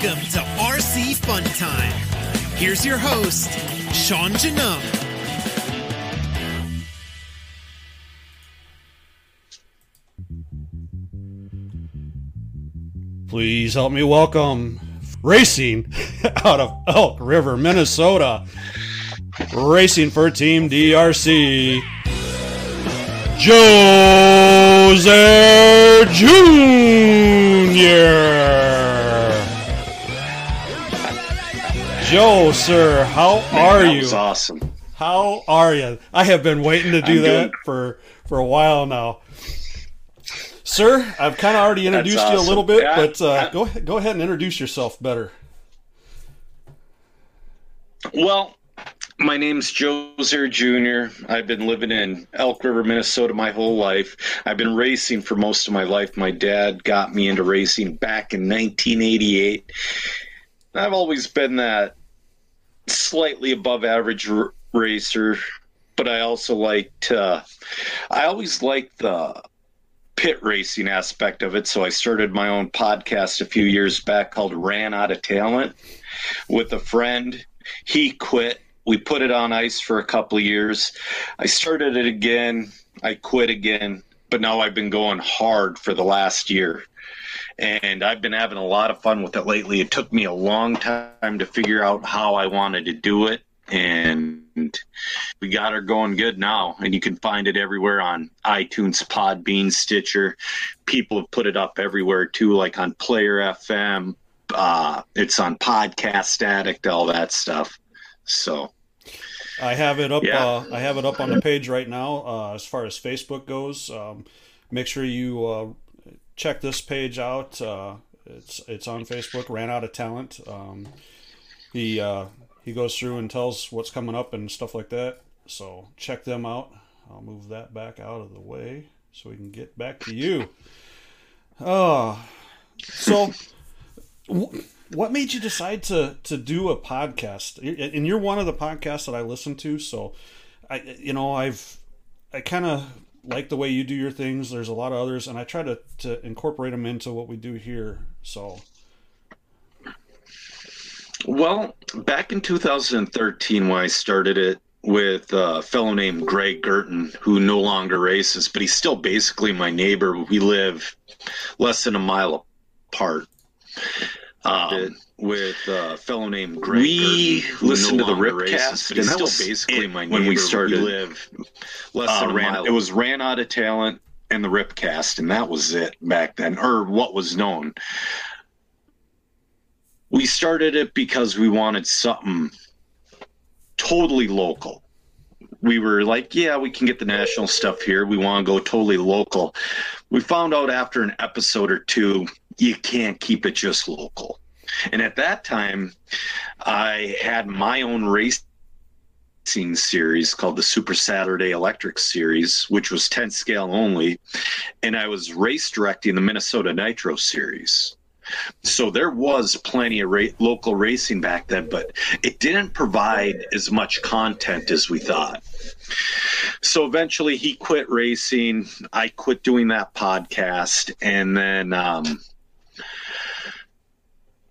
Welcome to RC Fun Time. Here's your host, Sean Janum. Please help me welcome racing out of Elk River, Minnesota. Racing for Team DRC. Joe Zair Jr. Joe, sir, how are that you? was awesome. How are you? I have been waiting to do I'm that for for a while now. Sir, I've kind of already introduced you a little bit, Yeah, but uh, I- go ahead- go ahead and introduce yourself better. Well, my name's Joe Zair Jr. I've been living in Elk River, Minnesota my whole life. I've been racing for most of my life. My dad got me into racing back in 1988. I've always been that slightly above average r- racer, but I also liked, uh, I always liked the pit racing aspect of it. So I started my own podcast a few years back called Ran Out of Talent with a friend. He quit. We put it on ice for a couple years. I started it again. I quit again, but now I've been going hard for the last year. And I've been having a lot of fun with it lately. It took me a long time to figure out how I wanted to do it. And we got her going good now. And you can find it everywhere on iTunes, Podbean, Stitcher. People have put it up everywhere too, like on Player FM, uh, it's on Podcast Addict, all that stuff. So I have it up. Yeah. Uh, I have it up on the page right now. Uh, as far as Facebook goes, um, make sure you uh, check this page out. Uh, it's it's on Facebook. Ran out of talent. Um, he uh, he goes through and tells what's coming up and stuff like that. So check them out. I'll move that back out of the way so we can get back to you. Oh, so wh- what made you decide to to do a podcast? And you're one of the podcasts that I listen to, so I you know I've I kind of like the way you do your things. There's a lot of others, and I try to to incorporate them into what we do here. So Well, back in 2013, when I started it with a fellow named Greg Gerton, who no longer races, but he's still basically my neighbor. We live less than a mile apart. Um, with a fellow named Greg we listened no to the Ripcast, and that still was basically it my when we started. We live less uh, than a ran- mile. It was ran out of talent and the Ripcast, and that was it back then, or what was known. We started it because we wanted something totally local. We were like, yeah, we can get the national stuff here. We want to go totally local. We found out after an episode or two, you can't keep it just local. And at that time, I had my own racing series called the Super Saturday Electric Series, which was 10 scale only. And I was race directing the Minnesota Nitro Series. So there was plenty of ra- local racing back then, but it didn't provide as much content as we thought. So eventually he quit racing. I quit doing that podcast. And then um,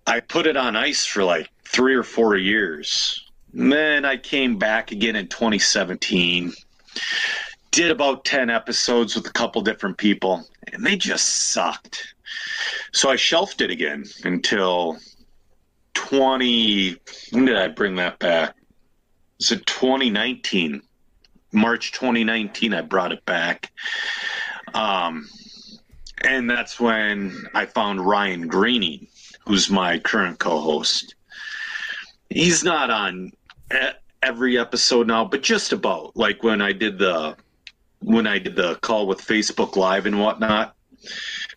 I put it on ice for like three or four years. And then I came back again in 2017. Did about 10 episodes with a couple different people, and they just sucked. So I shelved it again until 20. When did I bring that back? Was it 2019? March 2019, I brought it back. Um, and that's when I found Ryan Greening, who's my current co host. He's not on every episode now, but just about. Like when I did the when I did the call with Facebook Live and whatnot,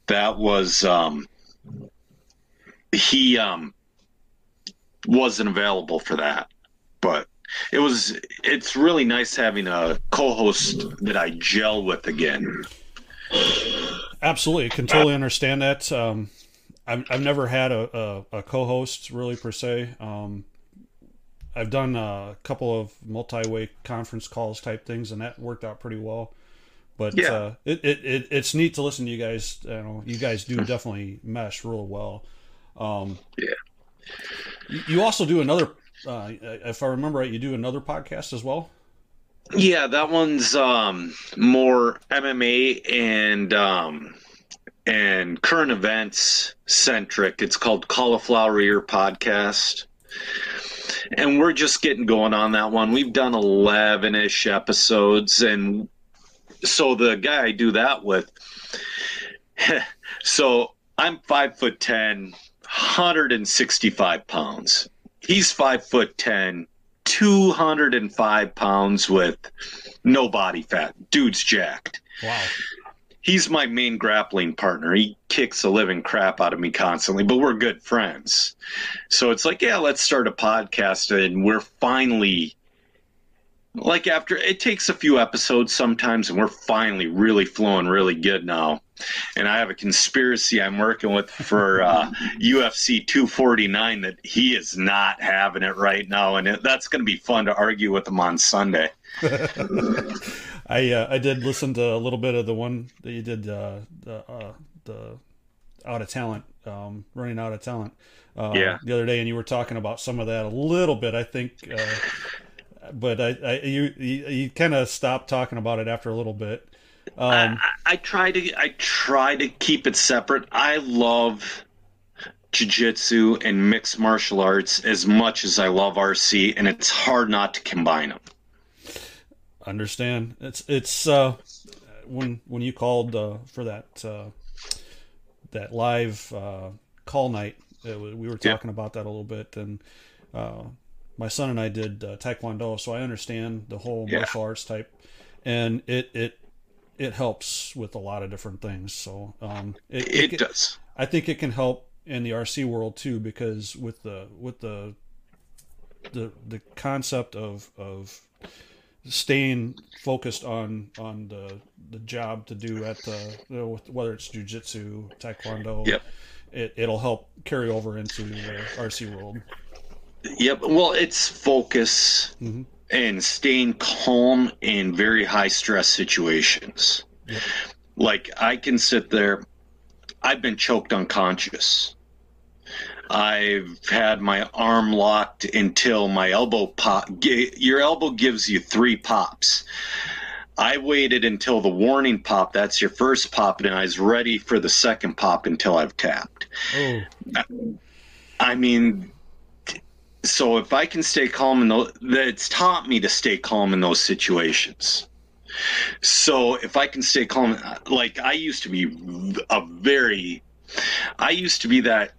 that was um, he um, wasn't available for that, but it was it's really nice having a co-host that I gel with again. absolutely, I can totally understand that. Um, I've I've never had a, a, a co-host really per se. Um, I've done a couple of multi-way conference calls type things, and that worked out pretty well. But Yeah. uh, it, it, it it's neat to listen to you guys. You know, you guys do definitely mesh real well. Um, Yeah. You also do another, uh, if I remember right, you do another podcast as well. Yeah, that one's um, more MMA and um, and current events centric. It's called Cauliflower Ear Podcast. And we're just getting going on that one. We've done 11 ish episodes. And so the guy I do that with, so I'm five foot 10, 165 pounds. He's five foot 10, 205 pounds with no body fat. Dude's jacked. Wow. He's my main grappling partner. He kicks the living crap out of me constantly, but we're good friends. So it's like, yeah, let's start a podcast. And we're finally, like, after it takes a few episodes sometimes, and we're finally really flowing really good now and I have a conspiracy I'm working with for uh, UFC 249 that he is not having it right now, and it, that's going to be fun to argue with him on Sunday. I uh, I did listen to a little bit of the one that you did uh, the uh, the out of talent, um, running out of talent. Uh, yeah. The other day, and you were talking about some of that a little bit. I think. Uh, but I, I you you, you kind of stopped talking about it after a little bit. Um, I, I try to I try to keep it separate. I love jiu-jitsu and mixed martial arts as much as I love RC, and it's hard not to combine them. Understand? It's it's uh, when when you called uh, for that uh, that live uh, call night, we were talking yeah. about that a little bit, and uh, my son and I did uh, Taekwondo, so I understand the whole yeah. martial arts type, and it it it helps with a lot of different things. So um, it, it, it does. I think it can help in the RC world too because with the with the the the concept of of staying focused on on the the job to do at the you know, whether it's jujitsu, taekwondo, yep. it it'll help carry over into the RC world. Yep. Well, it's focus. Mm-hmm and staying calm in very high stress situations. Yep. Like I can sit there, I've been choked unconscious. I've had my arm locked until my elbow pop. Your elbow gives you three pops. I waited until the warning pop. That's your first pop, and I was ready for the second pop until I've tapped. I mean, so if I can stay calm in those, it's taught me to stay calm in those situations. So if I can stay calm, like I used to be a very, I used to be that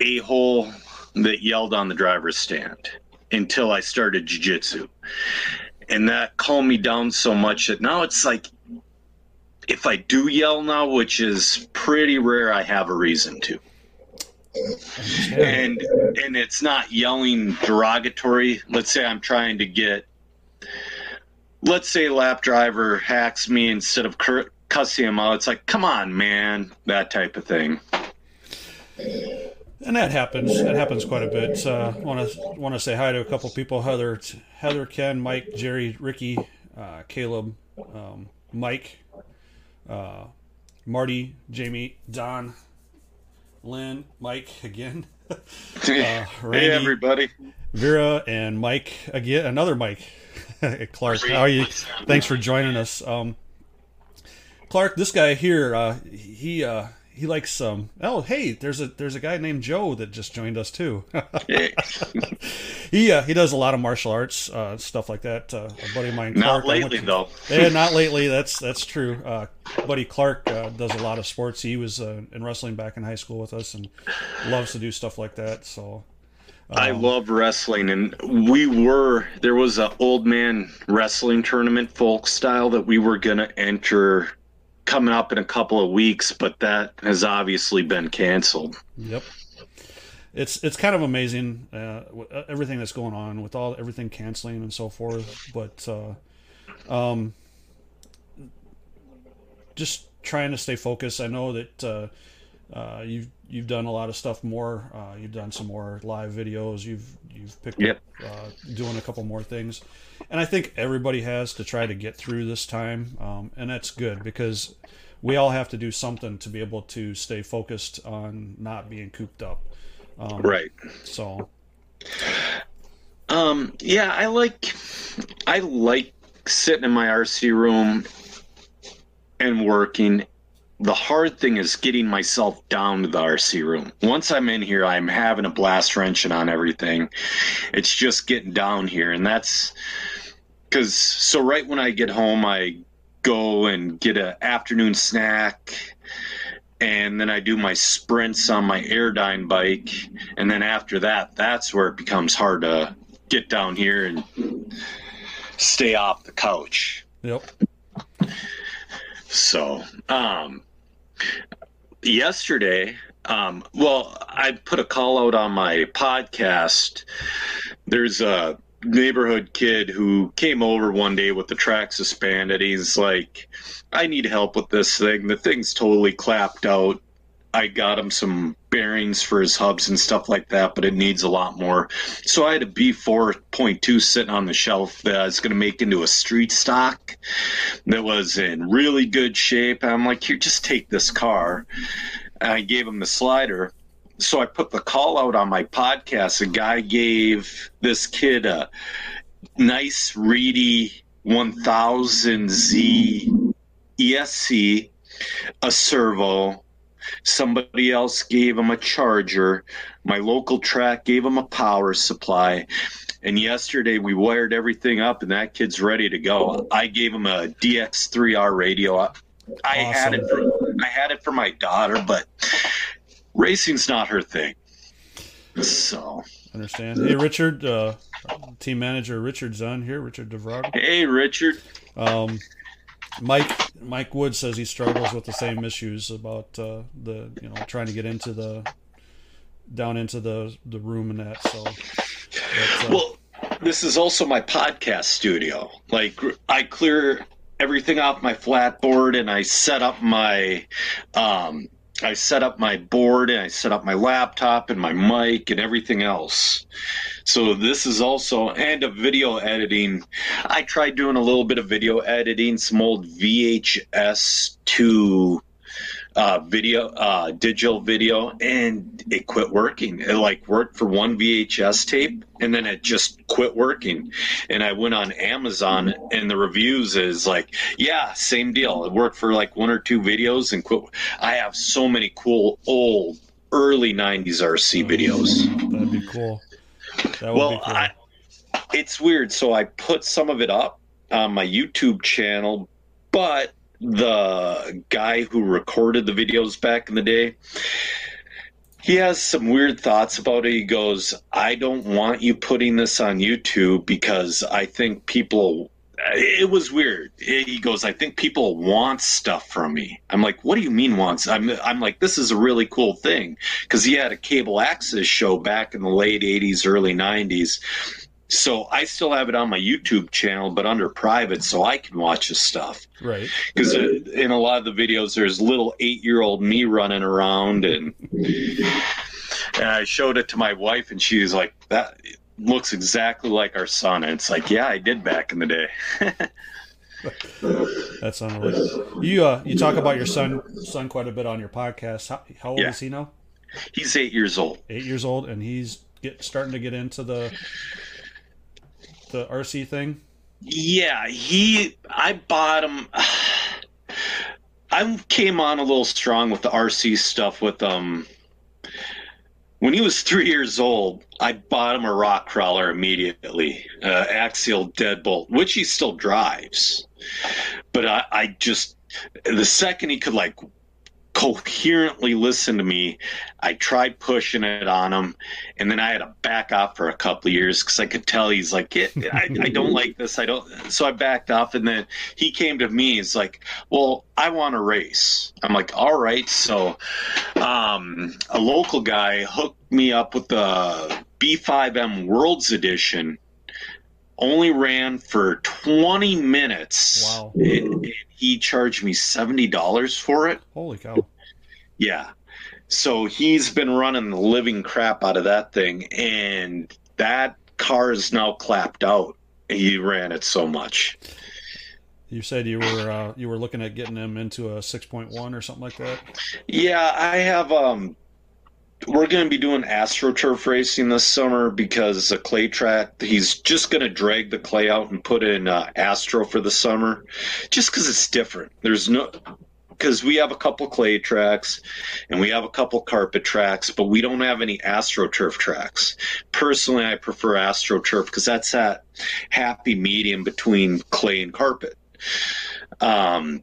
a hole that yelled on the driver's stand until I started jujitsu, and that calmed me down so much that now it's like, if I do yell now, which is pretty rare, I have a reason to and and it's not yelling derogatory. Let's say I'm trying to get, let's say lap driver hacks me instead of cur- cussing him out. It's like, come on, man, that type of thing. And that happens. That happens quite a bit. Want to want to say hi to a couple people: Heather, Heather, Ken, Mike, Jerry, Ricky, uh, Caleb, um, Mike, uh, Marty, Jamie, Don, Lynn, Mike again. uh, Randy, hey, everybody. Vera and Mike again. Another Mike. Clark, how are you? Thanks for joining us. Um, Clark, this guy here, uh, he uh, he likes um oh hey there's a there's a guy named joe that just joined us too. He uh, he does a lot of martial arts uh, stuff like that. Uh, a buddy of mine clark, not lately to, though. Yeah not lately that's that's true. Uh, buddy clark uh, does a lot of sports. He was uh, in wrestling back in high school with us and loves to do stuff like that so um, I love wrestling, and we were there was a old man wrestling tournament, folk style, that we were gonna enter coming up in a couple of weeks, but that has obviously been canceled. Yep. It's it's kind of amazing uh, uh, everything that's going on with all everything canceling and so forth, but uh, um, just trying to stay focused. I know that uh, uh, you've you've done a lot of stuff more. Uh, you've done some more live videos. You've you've picked yep. up uh, doing a couple more things, and I think everybody has to try to get through this time, um, and that's good because we all have to do something to be able to stay focused on not being cooped up. Um, Right. So Um, yeah, I like I like sitting in my RC room and working. The hard thing is getting myself down to the RC room. Once I'm in here, I'm having a blast wrenching on everything. It's just getting down here, and that's because so right when I get home, I go and get an afternoon snack. And then I do my sprints on my Airdyne bike, and then after that, that's where it becomes hard to get down here and stay off the couch. yep. So, um, yesterday, um, well, I put a call out on my podcast. There's a neighborhood kid who came over one day with the Traxxas Stampede. He's like, I need help with this thing. The thing's totally clapped out. I got him some bearings for his hubs and stuff like that, but it needs a lot more. So I had a B4.2 sitting on the shelf that I was going to make into a street stock that was in really good shape. I'm like, here, just take this car. And I gave him the slider. So I put the call out on my podcast. A guy gave this kid a nice, reedy 1000Z ESC, a servo. Somebody else gave him a charger. My local track gave him a power supply. And yesterday we wired everything up, and that kid's ready to go. I gave him a DX3R radio. I had it. For, I had it for my daughter, but racing's not her thing. So, Understand. Hey, Richard, uh, team manager Richard's on here. Richard DeVrago. hey, Richard. Um, Mike Mike Wood says he struggles with the same issues about uh, the you know trying to get into the down into the the room and that. So, but, uh, Well, this is also my podcast studio. Like I clear everything off my flat board and I set up my um I set up my board and I set up my laptop and my mic and everything else. So this is also and a video editing. I tried doing a little bit of video editing, some old VHS to uh, video, uh, digital video, and it quit working. It like worked for one VHS tape, and then it just quit working. And I went on Amazon, and the reviews is like, yeah, same deal. It worked for like one or two videos, and quit. I have so many cool old early '90s RC videos. that'd be cool. That would Well, be cool. I, it's weird. So I put some of it up on my YouTube channel, but the guy who recorded the videos back in the day, he has some weird thoughts about it. He goes, I don't want you putting this on YouTube because I think people. It was weird. He goes, I think people want stuff from me. I'm like, what do you mean wants? I'm, I'm like, this is a really cool thing because he had a cable access show back in the late 80s, early 90s. So I still have it on my YouTube channel, but under private, so I can watch his stuff. right. Because in a lot of the videos, there's little eight-year-old me running around, and, and I showed it to my wife, and she was like, "That looks exactly like our son." And it's like, yeah, I did back in the day. That's unreal. You uh, you talk about your son son quite a bit on your podcast. How, how old Yeah. is he now? He's eight years old. Eight years old, and he's get starting to get into the the RC thing. Yeah, he. I bought him. I came on a little strong with the RC stuff with um. When he was three years old, I bought him a rock crawler immediately, uh, axial deadbolt, which he still drives. But I, I just the second he could like coherently listen to me, I tried pushing it on him, and then I had to back off for a couple of years because I could tell he's like, "Yeah, I, I don't like this. I don't. So I backed off, and then he came to me. He's like, "Well, I want to race." I'm like, "All right." So, um, a local guy hooked me up with the B5M Worlds Edition. Only ran for 20 minutes. Wow. He charged me $70 for it. Holy cow! Yeah. So he's been running the living crap out of that thing, and that car is now clapped out. He ran it so much. You said you were uh, you were looking at getting him into a six point one or something like that. Yeah, I have um we're going to be doing astroturf racing this summer because a clay track he's just going to drag the clay out and put in uh, astro for the summer just because it's different there's no because we have a couple clay tracks and we have a couple carpet tracks but we don't have any astroturf tracks. Personally i prefer astroturf because that's that happy medium between clay and carpet. Um,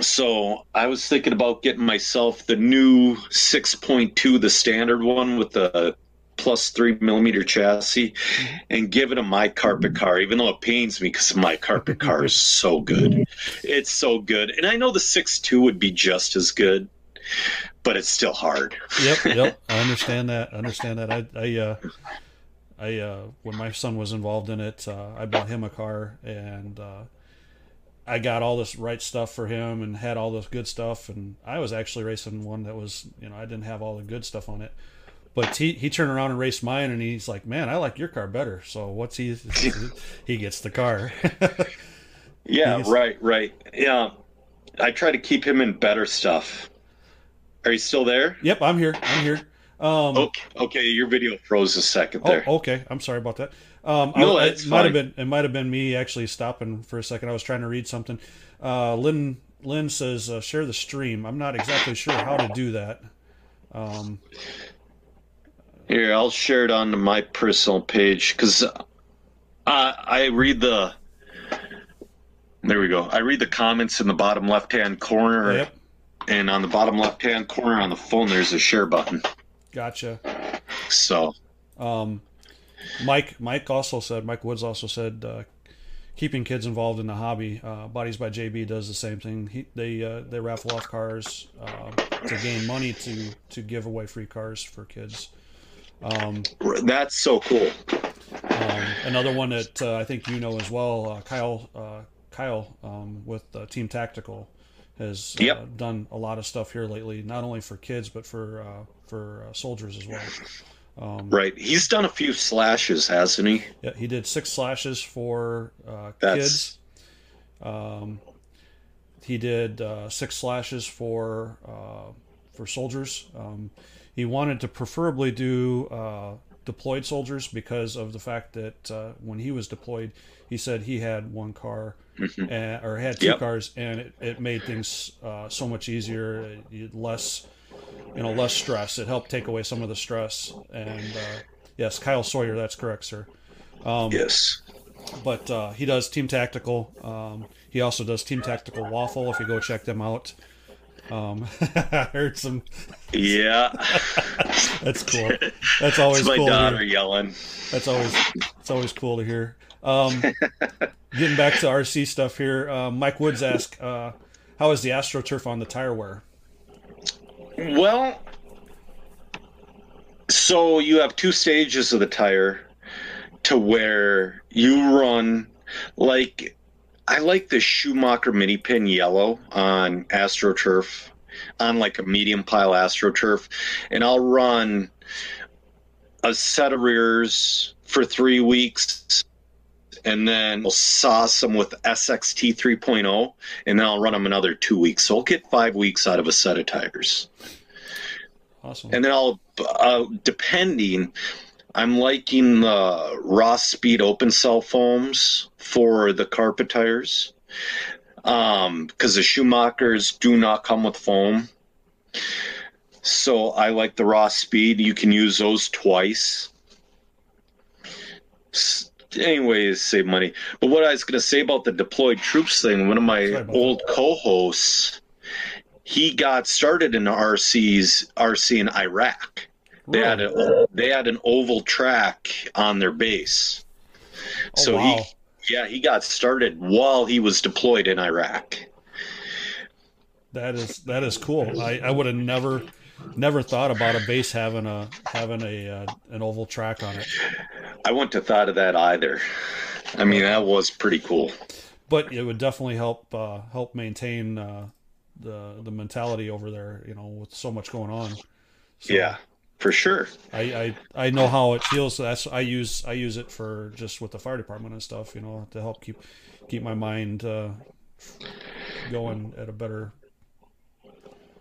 so I was thinking about getting myself the new 6.2, the standard one with the plus three millimeter chassis, mm-hmm. and give it a my carpet car, even though it pains me because my carpet car is so good. It's so good, and I know the 6.2 would be just as good, but it's still hard. yep, yep. I understand that. I understand that. I, I, uh, I, uh, when my son was involved in it, uh, I bought him a car and. Uh, I got all this right stuff for him and had all this good stuff. And I was actually racing one that was, you know, I didn't have all the good stuff on it. But he, he turned around and raced mine, and he's like, "Man, I like your car better." So what's he? he gets the car. yeah, right, right. Yeah, I try to keep him in better stuff. Are you still there? Yep, I'm here. I'm here. Um, okay, okay, your video froze a second there. Oh, okay. I'm sorry about that. Um, no, I, it might have been it might have been me actually stopping for a second. I was trying to read something. Uh, Lynn Lynn says uh, share the stream. I'm not exactly sure how to do that. Um, Here, I'll share it on my personal page because uh, I read the. There we go. I read the comments in the bottom left hand corner, yep. and on the bottom left hand corner on the phone, there's a share button. Gotcha. So. Um, Mike Mike also said Mike Woods also said uh, keeping kids involved in the hobby. Uh, Bodies by JB does the same thing. He, they uh, they raffle off cars uh, to gain money to to give away free cars for kids. Um, That's so cool. Um, another one that uh, I think you know as well, uh, Kyle Kyle um, with Team Tactical has yep. done a lot of stuff here lately, not only for kids but for for soldiers as well. Um, right. He's done a few slashes, hasn't he? Yeah, he did six slashes for uh, kids. Um, he did uh, six slashes for uh, for soldiers. He wanted to preferably do uh, deployed soldiers because of the fact that uh, when he was deployed, he said he had one car mm-hmm. and, or had two yep. cars, and it, it made things uh, so much easier, less you know less stress. It helped take away some of the stress. And uh, yes, Kyle Sawyer, that's correct, sir. Um, yes. But uh, he does Team Tactical. Um, he also does Team Tactical Waffle. If you go check them out, um, I heard some. Yeah, that's cool. That's always my cool daughter yelling. That's always it's always cool to hear. Um, getting back to RC stuff here, uh, Mike Woods asked, uh, "How is the AstroTurf on the tire wear?" Well, so you have two stages of the tire to where you run like I like the Schumacher mini pin yellow on AstroTurf on like a medium pile AstroTurf and I'll run a set of rears for 3 weeks and then we'll sauce them with SXT 3.0, and then I'll run them another two weeks. So I'll get five weeks out of a set of tires. Awesome. And then I'll, uh, depending, I'm liking the Ross Speed open cell foams for the carpet tires. Um, because the Schumachers do not come with foam. So I like the Ross Speed. You can use those twice anyways, save money. But what I was going to say about the deployed troops thing, one of my old co-hosts, he got started in RC's RC in Iraq. They had a they had an oval track on their base. Oh, so wow. he yeah, he got started while he was deployed in Iraq. That is that is cool. I, I would have never never thought about a base having a having a uh, an oval track on it. I wouldn't have thought of that either. I mean, that was pretty cool. But it would definitely help uh, help maintain uh, the the mentality over there. You know, with so much going on. So yeah, for sure. I, I I know how it feels. That's I use I use it for just with the fire department and stuff. You know, to help keep keep my mind uh, going at a better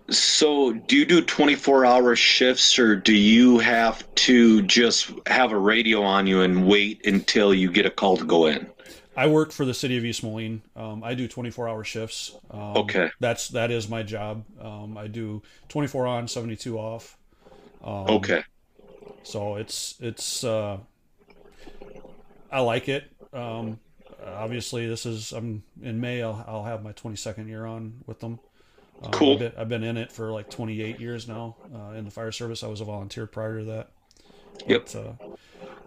So, do you do 24 hour shifts or do you have to just have a radio on you and wait until you get a call to go in? I work for the city of East Moline. Um, I do 24 hour shifts. Um, Okay. That's that is my job. Um, I do 24 on, 72 off. Um, Okay. So it's it's uh, I like it. Um, obviously, this is I'm in May. I'll, I'll have my 22nd year on with them. Um, Cool. I've been, I've been in it for like 28 years now uh, in the fire service. I was a volunteer prior to that. Yep. But, uh,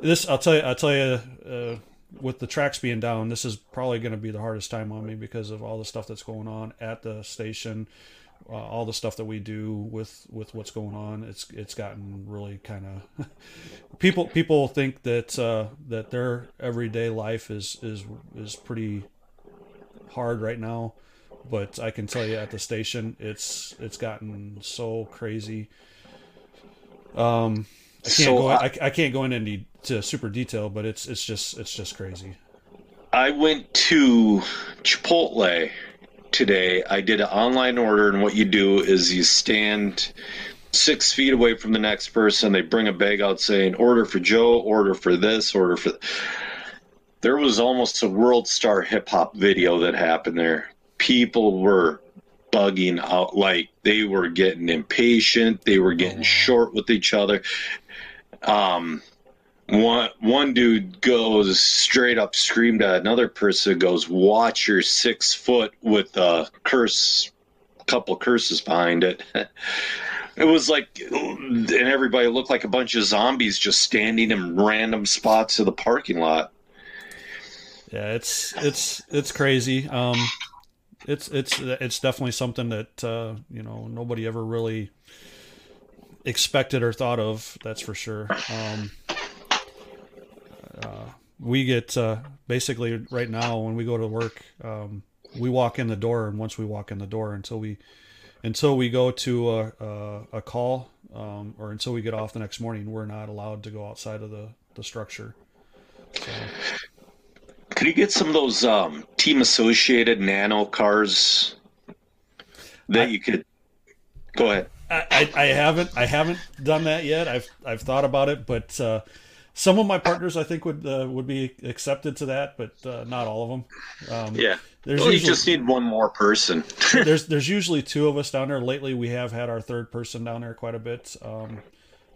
this I'll tell you. I'll tell you. Uh, with the tracks being down, this is probably going to be the hardest time on me because of all the stuff that's going on at the station, uh, all the stuff that we do with with what's going on. It's it's gotten really kind of people people think that uh, that their everyday life is is is pretty hard right now, but I can tell you at the station, it's it's gotten so crazy. Um, I can't So go. I- I, I can't go into any to super detail, but it's it's just it's just crazy. I went to Chipotle today. I did an online order, and what you do is you stand six feet away from the next person. They bring a bag out saying, Order for Joe, order for this, order for. There was almost a world star hip hop video that happened there. People were bugging out, like they were getting impatient, they were getting short with each other. Um, one one dude goes straight up screamed at another person goes watch your six foot with a curse couple curses behind it it was like and everybody looked like a bunch of zombies just standing in random spots of the parking lot Yeah, it's it's it's crazy. Um, it's it's it's definitely something that uh, you know nobody ever really expected or thought of. That's for sure. Um, uh, we get uh, basically right now when we go to work, um, we walk in the door, and once we walk in the door, until we until we go to a a, a call um, or until we get off the next morning, we're not allowed to go outside of the the structure. So. could you get some of those um, team associated nano cars that I- you could go ahead I, I, I haven't I haven't done that yet. I've I've thought about it, but uh, some of my partners I think would uh, would be accepted to that, but uh, not all of them. Um, yeah There's well, you just need one more person there's there's usually two of us down there. Lately, we have had our third person down there quite a bit um,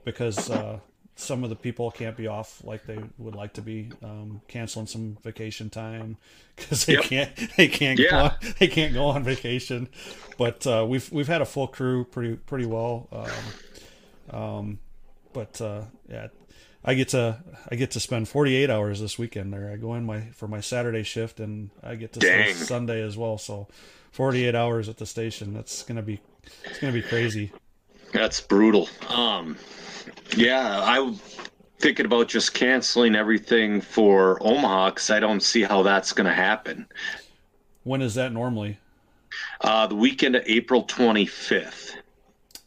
because uh, some of the people can't be off like they would like to be, um, canceling some vacation time because they Yep. can't they can't go on, they can't go on vacation. But uh, we've we've had a full crew pretty pretty well. Um, um, but uh, yeah. I get to I get to spend 48 hours this weekend there. I go in my for my Saturday shift and I get to stay Sunday as well. So 48 hours at the station. That's gonna be it's gonna be crazy. That's brutal. Um, yeah, I'm thinking about just canceling everything for Omaha because I don't see how that's going to happen. When is that normally? Uh, the weekend of April 25th.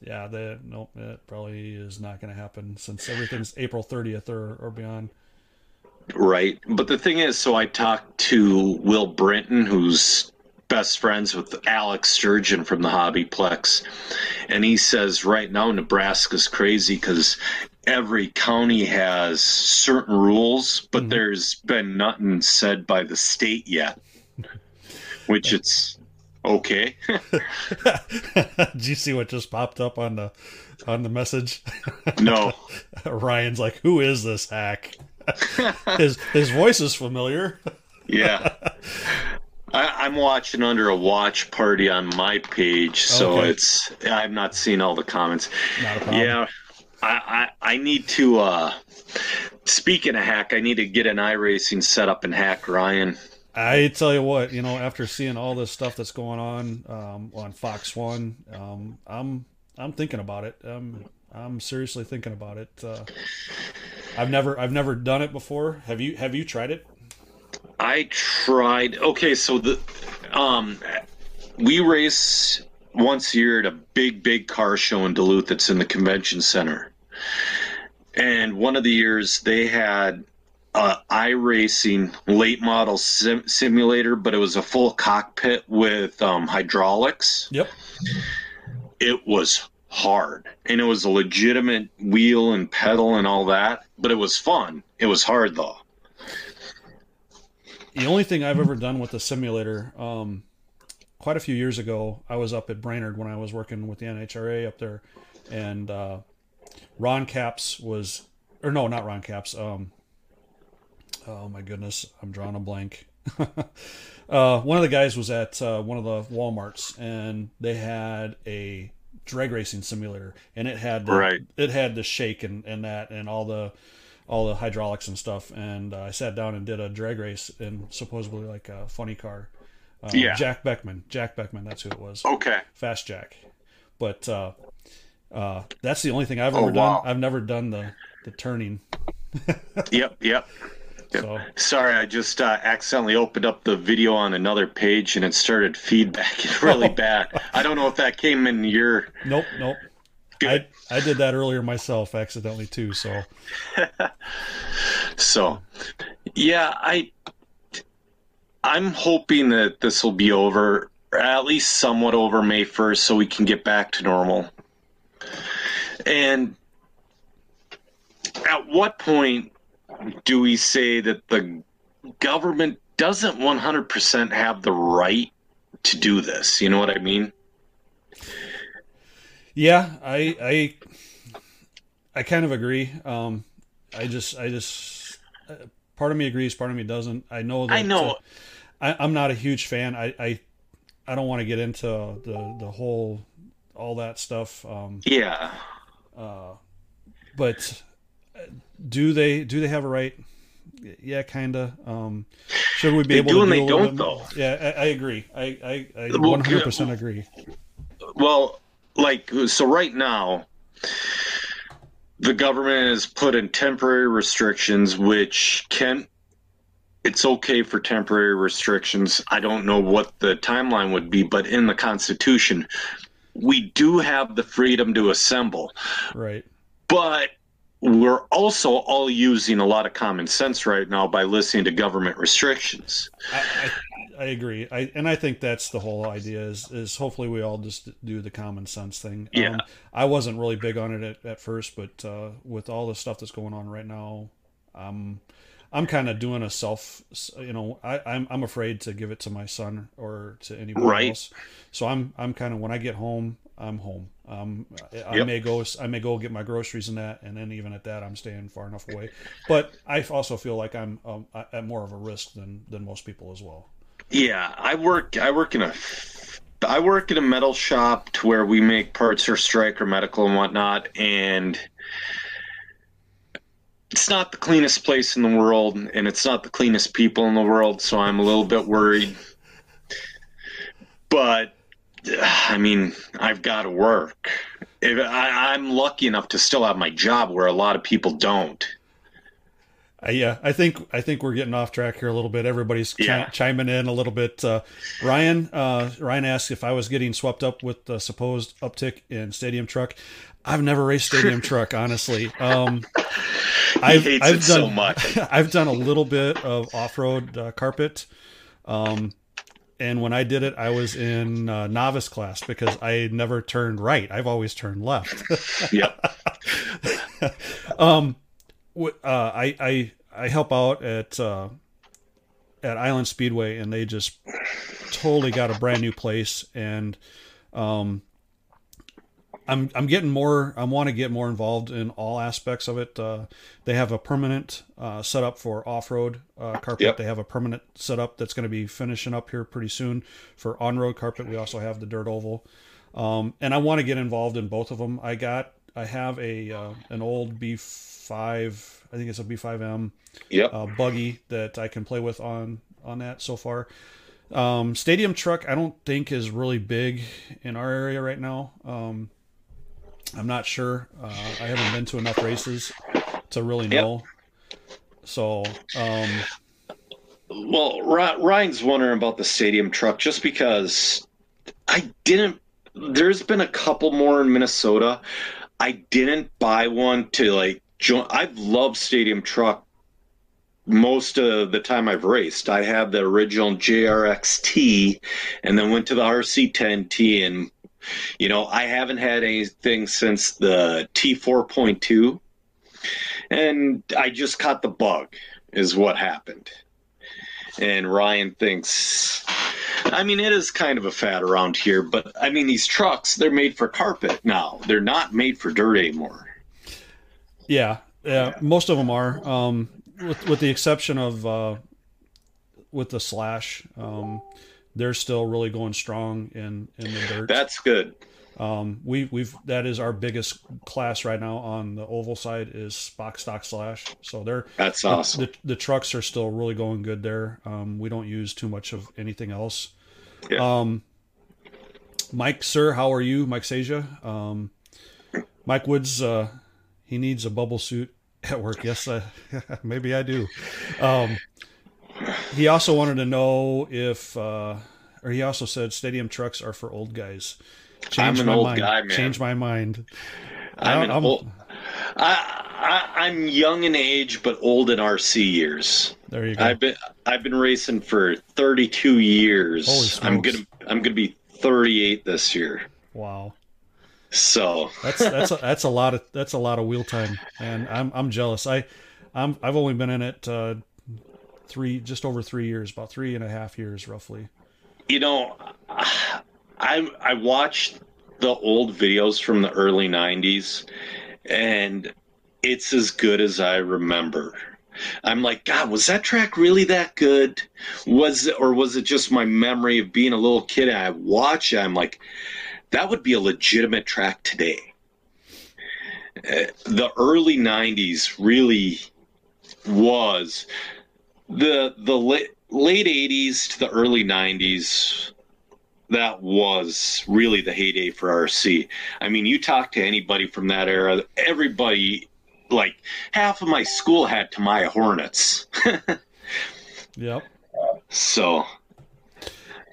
Yeah, that nope, that probably is not gonna happen since everything's April 30th or, or beyond. Right. But the thing is, so I talked to Will Brinton, who's best friends with Alex Sturgeon from the Hobbyplex. And he says right now Nebraska's crazy because every county has certain rules, but mm-hmm. there's been nothing said by the state yet. Which it's okay. Did you see what just popped up on the on the message? no. Ryan's like, "Who is this hack?" his his voice is familiar. Yeah. I, I'm watching under a watch party on my page, so Okay. it's i've not seen all the comments. Not a problem. Yeah, I, I I need to. uh Speaking of hack, I need to get an iRacing set up and hack Ryan. I tell you what, you know, after seeing all this stuff that's going on um, on Fox One, um, I'm I'm thinking about it. Um, I'm seriously thinking about it. Uh, I've never I've never done it before. Have you Have you tried it? I tried. Okay, so the um, we race once a year at a big, big car show in Duluth. That's in the convention center. And one of the years they had a iRacing late model sim- simulator, but it was a full cockpit with um, hydraulics. Yep. it was hard and it was a legitimate wheel and pedal and all that, but it was fun. It was hard though. The only thing I've ever done with a simulator, um, quite a few years ago, I was up at Brainerd when I was working with the NHRA up there, and uh, Ron Capps was, or no, not Ron Capps. Um, oh my goodness, I'm drawing a blank. uh, one of the guys was at uh, one of the WalMarts, and they had a drag racing simulator, and it had the, Right. it had the shake and, and that and all the all the hydraulics and stuff. And uh, I sat down and did a drag race in supposedly like a funny car. Uh, Yeah. Jack Beckman. Jack Beckman. That's who it was. Okay. Fast Jack. But uh, uh, that's the only thing I've Oh, ever wow. done. I've never done the the turning. Yep, yep. So Sorry, I just uh, accidentally opened up the video on another page and it started feedbacking really bad. I don't know if that came in your. nope, nope. Good. I I did that earlier myself accidentally too. So So, yeah, I. I'm hoping that this will be over, at least somewhat over May 1st, so we can get back to normal. And at what point do we say that the government doesn't 100% have the right to do this? You know what I mean? yeah, I I I kind of agree. Um, I just I just uh, part of me agrees, part of me doesn't. I know that I know. uh, I, I'm not a huge fan. I I, I don't want to get into the the whole all that stuff. Um, Yeah. Uh, but uh, do they do they have a right? Yeah, kinda. Um, should we be They able do to and do they don't, bit though. Yeah, I, I agree. I I, I 100% agree. Well, like, so right now, the government has put in temporary restrictions, which can. It's okay for temporary restrictions. I don't know what the timeline would be, but in the Constitution, we do have the freedom to assemble. Right. But we're also all using a lot of common sense right now by listening to government restrictions. I, I, I agree. I and I think that's the whole idea is is hopefully we all just do the common sense thing. Yeah. Um, I wasn't really big on it at, at first, but uh, with all the stuff that's going on right now, um, I'm kind of doing a self. You know, I, I'm I'm afraid to give it to my son or to anybody Right. else. So I'm I'm kind of when I get home, I'm home. Um, I, Yep. may go I may go get my groceries and that, and then even at that, I'm staying far enough away. But I also feel like I'm um, at more of a risk than than most people as well. Yeah, I work. I work in a. I work in a metal shop to where we make parts for Stryker Medical and whatnot, and it's not the cleanest place in the world, and it's not the cleanest people in the world. So I'm a little bit worried. But I mean, I've got to work. If I, I'm lucky enough to still have my job, where a lot of people don't. Uh, yeah, I think I think we're getting off track here a little bit. Everybody's chi- Yeah. chiming in a little bit. Uh, Ryan uh, Ryan asked if I was getting swept up with the supposed uptick in stadium truck. I've never raced stadium truck, honestly. Um, I've, hates I've it done, so much. I've done a little bit of off road uh, carpet. Um, and when I did it, I was in uh, novice class because I never turned right. I've always turned left. Yep. um, wh- uh, I I I help out at uh, at Island Speedway, and they just totally got a brand new place, and um, I'm I'm getting more. I want to get more involved in all aspects of it. Uh, they have a permanent uh, setup for off road uh, carpet. Yep. They have a permanent setup that's going to be finishing up here pretty soon for on road carpet. We also have the dirt oval. Um, and I want to get involved in both of them. I got, I have a uh, an old B5, I think it's a B5M Yep. uh, buggy that I can play with on on that so far. Um, stadium truck, I don't think is really big in our area right now. Um, I'm not sure. Uh, I haven't been to enough races to really Yep. know. So, um, Well, Ryan's wondering about the stadium truck just because I didn't. There's been a couple more in Minnesota. I didn't buy one to like join. I've loved stadium truck most of the time I've raced. I have the original JRXT and then went to the RC10T and You know, I haven't had anything since the T4.2, and I just caught the bug, is what happened. And Ryan thinks, I mean, it is kind of a fad around here, but I mean, these trucks, they're made for carpet now. They're not made for dirt anymore. Yeah, yeah, most of them are, um, with with the exception of uh, with the slash. Um, they're still really going strong in in the dirt. That's good. Um, we we've that is our biggest class right now on the oval side is box stock slash. So they're that's awesome. The, the, trucks are still really going good there. Um, we don't use too much of anything else. Yeah. Um, Mike, sir, how are you, Mike Sasia. Um, Mike Woods, uh, he needs a bubble suit at work. Yes, uh, maybe I do. Um, he also wanted to know if, uh, or he also said stadium trucks are for old guys. Change I'm an old mind. guy, man. Change my mind. I'm, an I'm, old. I, I, I'm young in age, but old in RC years. There you go. I've been I've been racing for 32 years. I'm gonna I'm gonna be 38 this year. Wow. So that's that's a, that's a lot of that's a lot of wheel time, and I'm I'm jealous. I I'm I've only been in it uh, three just over three years, about three and a half years roughly. You know, I I watched the old videos from the early '90s, and it's as good as I remember. I'm like, God, was that track really that good? Was it, or was it just my memory of being a little kid? And I watch it, I'm like, that would be a legitimate track today. Uh, the early '90s really was the the late late '80s to the early '90s that was really the heyday for RC. I mean, you talk to anybody from that era, everybody, like half of my school had Tamiya Hornets. yep. So,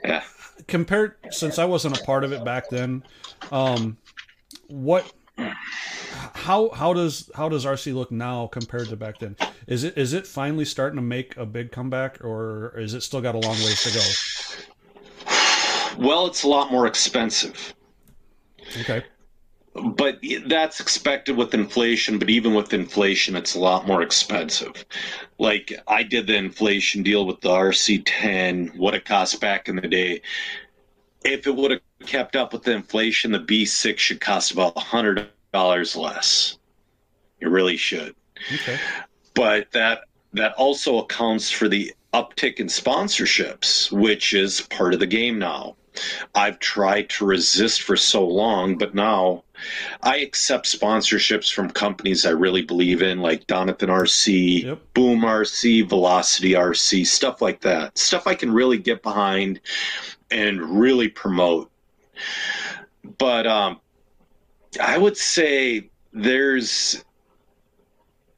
yeah. Compared, since I wasn't a part of it back then, um, what, how how does how does RC look now compared to back then? Is it is it finally starting to make a big comeback, or is it still got a long ways to go? Well, it's a lot more expensive. Okay. But that's expected with inflation, but even with inflation, it's a lot more expensive. Like, I did the inflation deal with the RC10, what it cost back in the day. If it would have kept up with the inflation, the B6 should cost about $100 less. It really should. Okay. But that that also accounts for the uptick in sponsorships, which is part of the game now. I've tried to resist for so long, but now I accept sponsorships from companies I really believe in, like Donathan RC, yep. Boom RC, Velocity RC, stuff like that. Stuff I can really get behind and really promote. But um, I would say there's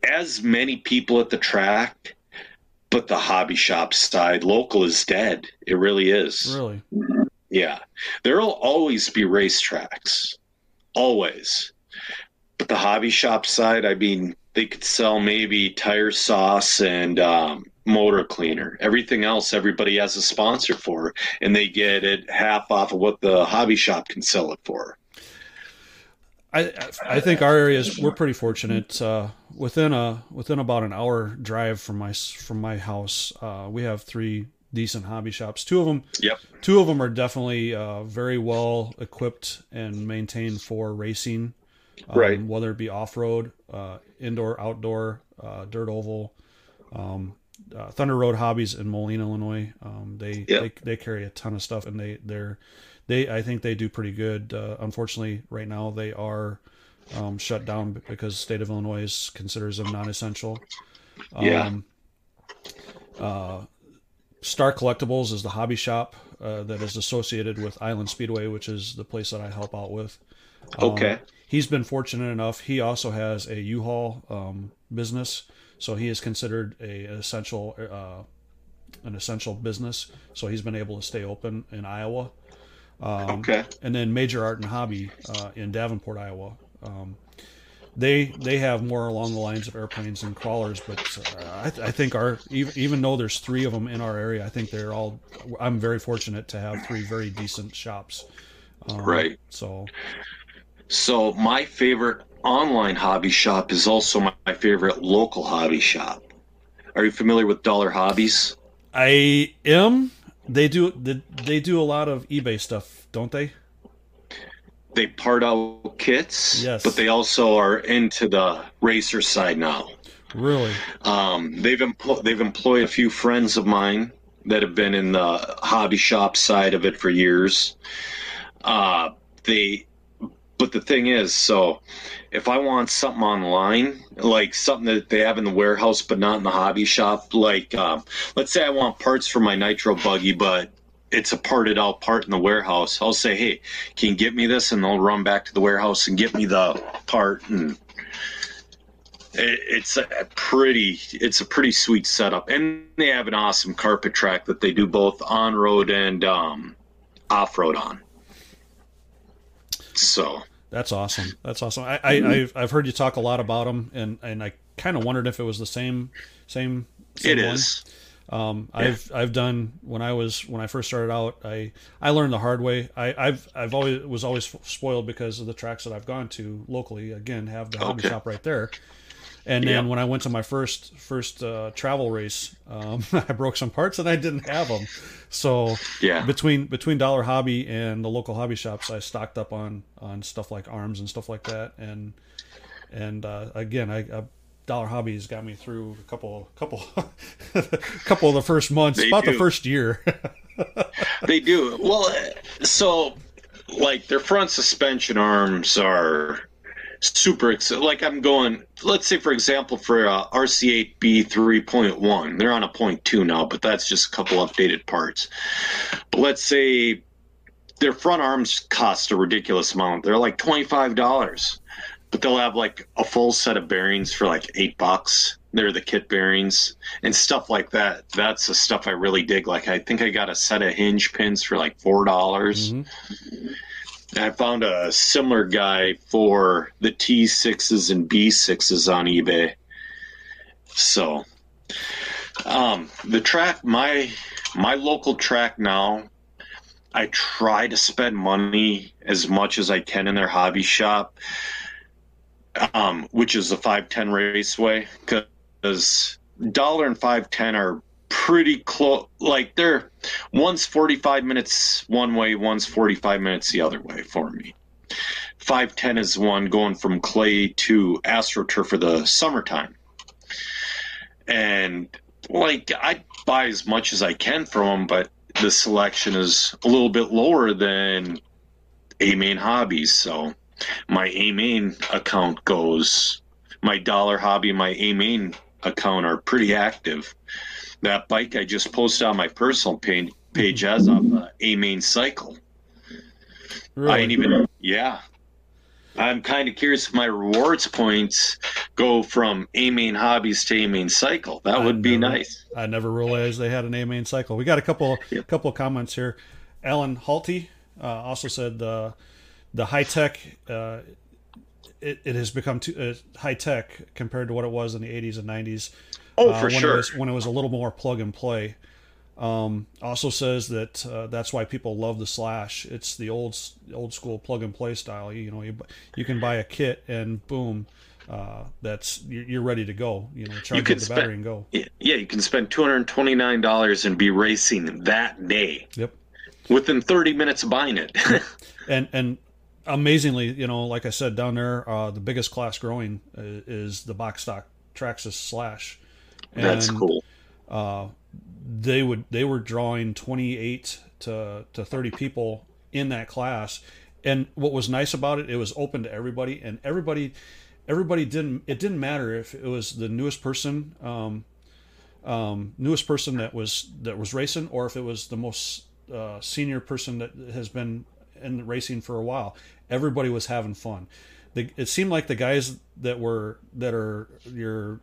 as many people at the track, but the hobby shop side, local is dead. It really is. Really? Yeah. There'll always be racetracks. Always. But the hobby shop side, I mean, they could sell maybe tire sauce and um, motor cleaner. Everything else, everybody has a sponsor for, and they get it half off of what the hobby shop can sell it for. I I think our areas we're pretty fortunate. Uh, within a within about an hour drive from my from my house, uh, we have three decent hobby shops. Two of them, yep. Two of them are definitely uh, very well equipped and maintained for racing, um, right? Whether it be off road, uh, indoor, outdoor, uh, dirt oval. Um, uh, Thunder Road Hobbies in Moline, Illinois. Um, they, yep. they they carry a ton of stuff, and they they're they I think they do pretty good. Uh, unfortunately, right now they are um, shut down because the state of Illinois considers them non-essential. Yeah. Um, uh, Star Collectibles is the hobby shop uh, that is associated with Island Speedway, which is the place that I help out with. Okay. Um, he's been fortunate enough. He also has a U-Haul um, business, so he is considered a an essential uh, an essential business. So he's been able to stay open in Iowa. Um, okay. And then Major Art and Hobby uh, in Davenport, Iowa. Um, they they have more along the lines of airplanes and crawlers, but uh, I, th- I, think our even, even though there's three of them in our area, I think they're all. I'm very fortunate to have three very decent shops Um, Right. So So my favorite online hobby shop is also my, my favorite local hobby shop. Are you familiar with Dollar Hobbyz? I am. They do. They, they do a lot of eBay stuff, don't they? They part out kits, Yes. but they also are into the racer side now. Really? Um, they've empl- they've employed a few friends of mine that have been in the hobby shop side of it for years. Uh, they, but the thing is, so if I want something online, like something that they have in the warehouse but not in the hobby shop, like um, let's say I want parts for my nitro buggy, but it's a parted out part in the warehouse. I'll say, hey, can you get me this? And they'll run back to the warehouse and get me the part and it's a pretty it's a pretty sweet setup and they have an awesome carpet track that they do both on road and um, off road on so That's awesome. That's awesome. I, I Mm-hmm. I've, I've heard you talk a lot about them, and and I kind of wondered if it was the same same. same it one. is Um, I've I've done when I was when I first started out. I I learned the hard way. I, I've I've always was always spoiled because of the tracks that I've gone to locally. Again, have the hobby shop right there. And then Yeah. when I went to my first first uh, travel race, um, I broke some parts and I didn't have them. So yeah between between Dollar Hobby and the local hobby shops, I stocked up on on stuff like arms and stuff like that. And and uh, again, I, uh, Dollar Hobby has got me through a couple couple couple of the first months, They about the first year. they do well so like their front suspension arms are super ex- like i'm going let's say for example for uh, rc8b 3.1 they're on a point two now but that's just a couple updated parts. But let's say their front arms cost a ridiculous amount. They're like $25 but they'll have like a full set of bearings for like eight bucks. They're the kit bearings and stuff like that. That's the stuff i really dig. Like i think i got a set of hinge pins for like four dollars. Mhm. I found a similar guy for the T6s and B6s on eBay. So, um, the track, my my local track now, I try to spend money as much as I can in their hobby shop, um, which is the 510 Raceway, because dollar and 510 are pretty close. Like they're one's 45 minutes one way, one's 45 minutes the other way for me. 510 is one going from clay to astroturf for the summertime. And like I buy as much as I can from them, but the selection is a little bit lower than AMain Hobbies. So my AMain account goes, my dollar hobby, my AMain account are pretty active. That bike I just posted on my personal page, page as of uh, AMain Cycle. I ain't even, yeah. I'm kind of curious if my rewards points go from AMain Hobbies to AMain Cycle. That I would be never- nice. I never realized they had an AMain cycle. We got a couple couple of comments here. Alan Halty uh, also said uh, the high tech uh, it, it has become too uh, high tech compared to what it was in the 80s and 90s. Oh, uh, for when sure. It was, when it was a little more plug and play. Um, also says that uh, that's why people love the slash. It's the old old school plug and play style. You know, you you can buy a kit and boom, uh, that's you're ready to go. You know, charge could up the spend- battery and go. Yeah, you can spend $229 and be racing that day Yep. within 30 minutes of buying it. and and amazingly, you know, like I said down there, uh, the biggest class growing uh, is the box stock Traxxas Slash. That's cool. Uh, they would they were drawing 28 to to 30 people in that class, and what was nice about it, it was open to everybody, and everybody everybody didn't it didn't matter if it was the newest person. Um, um, newest person that was that was racing, or if it was the most uh, senior person that has been in the racing for a while. Everybody was having fun. The, it seemed like the guys that were that are your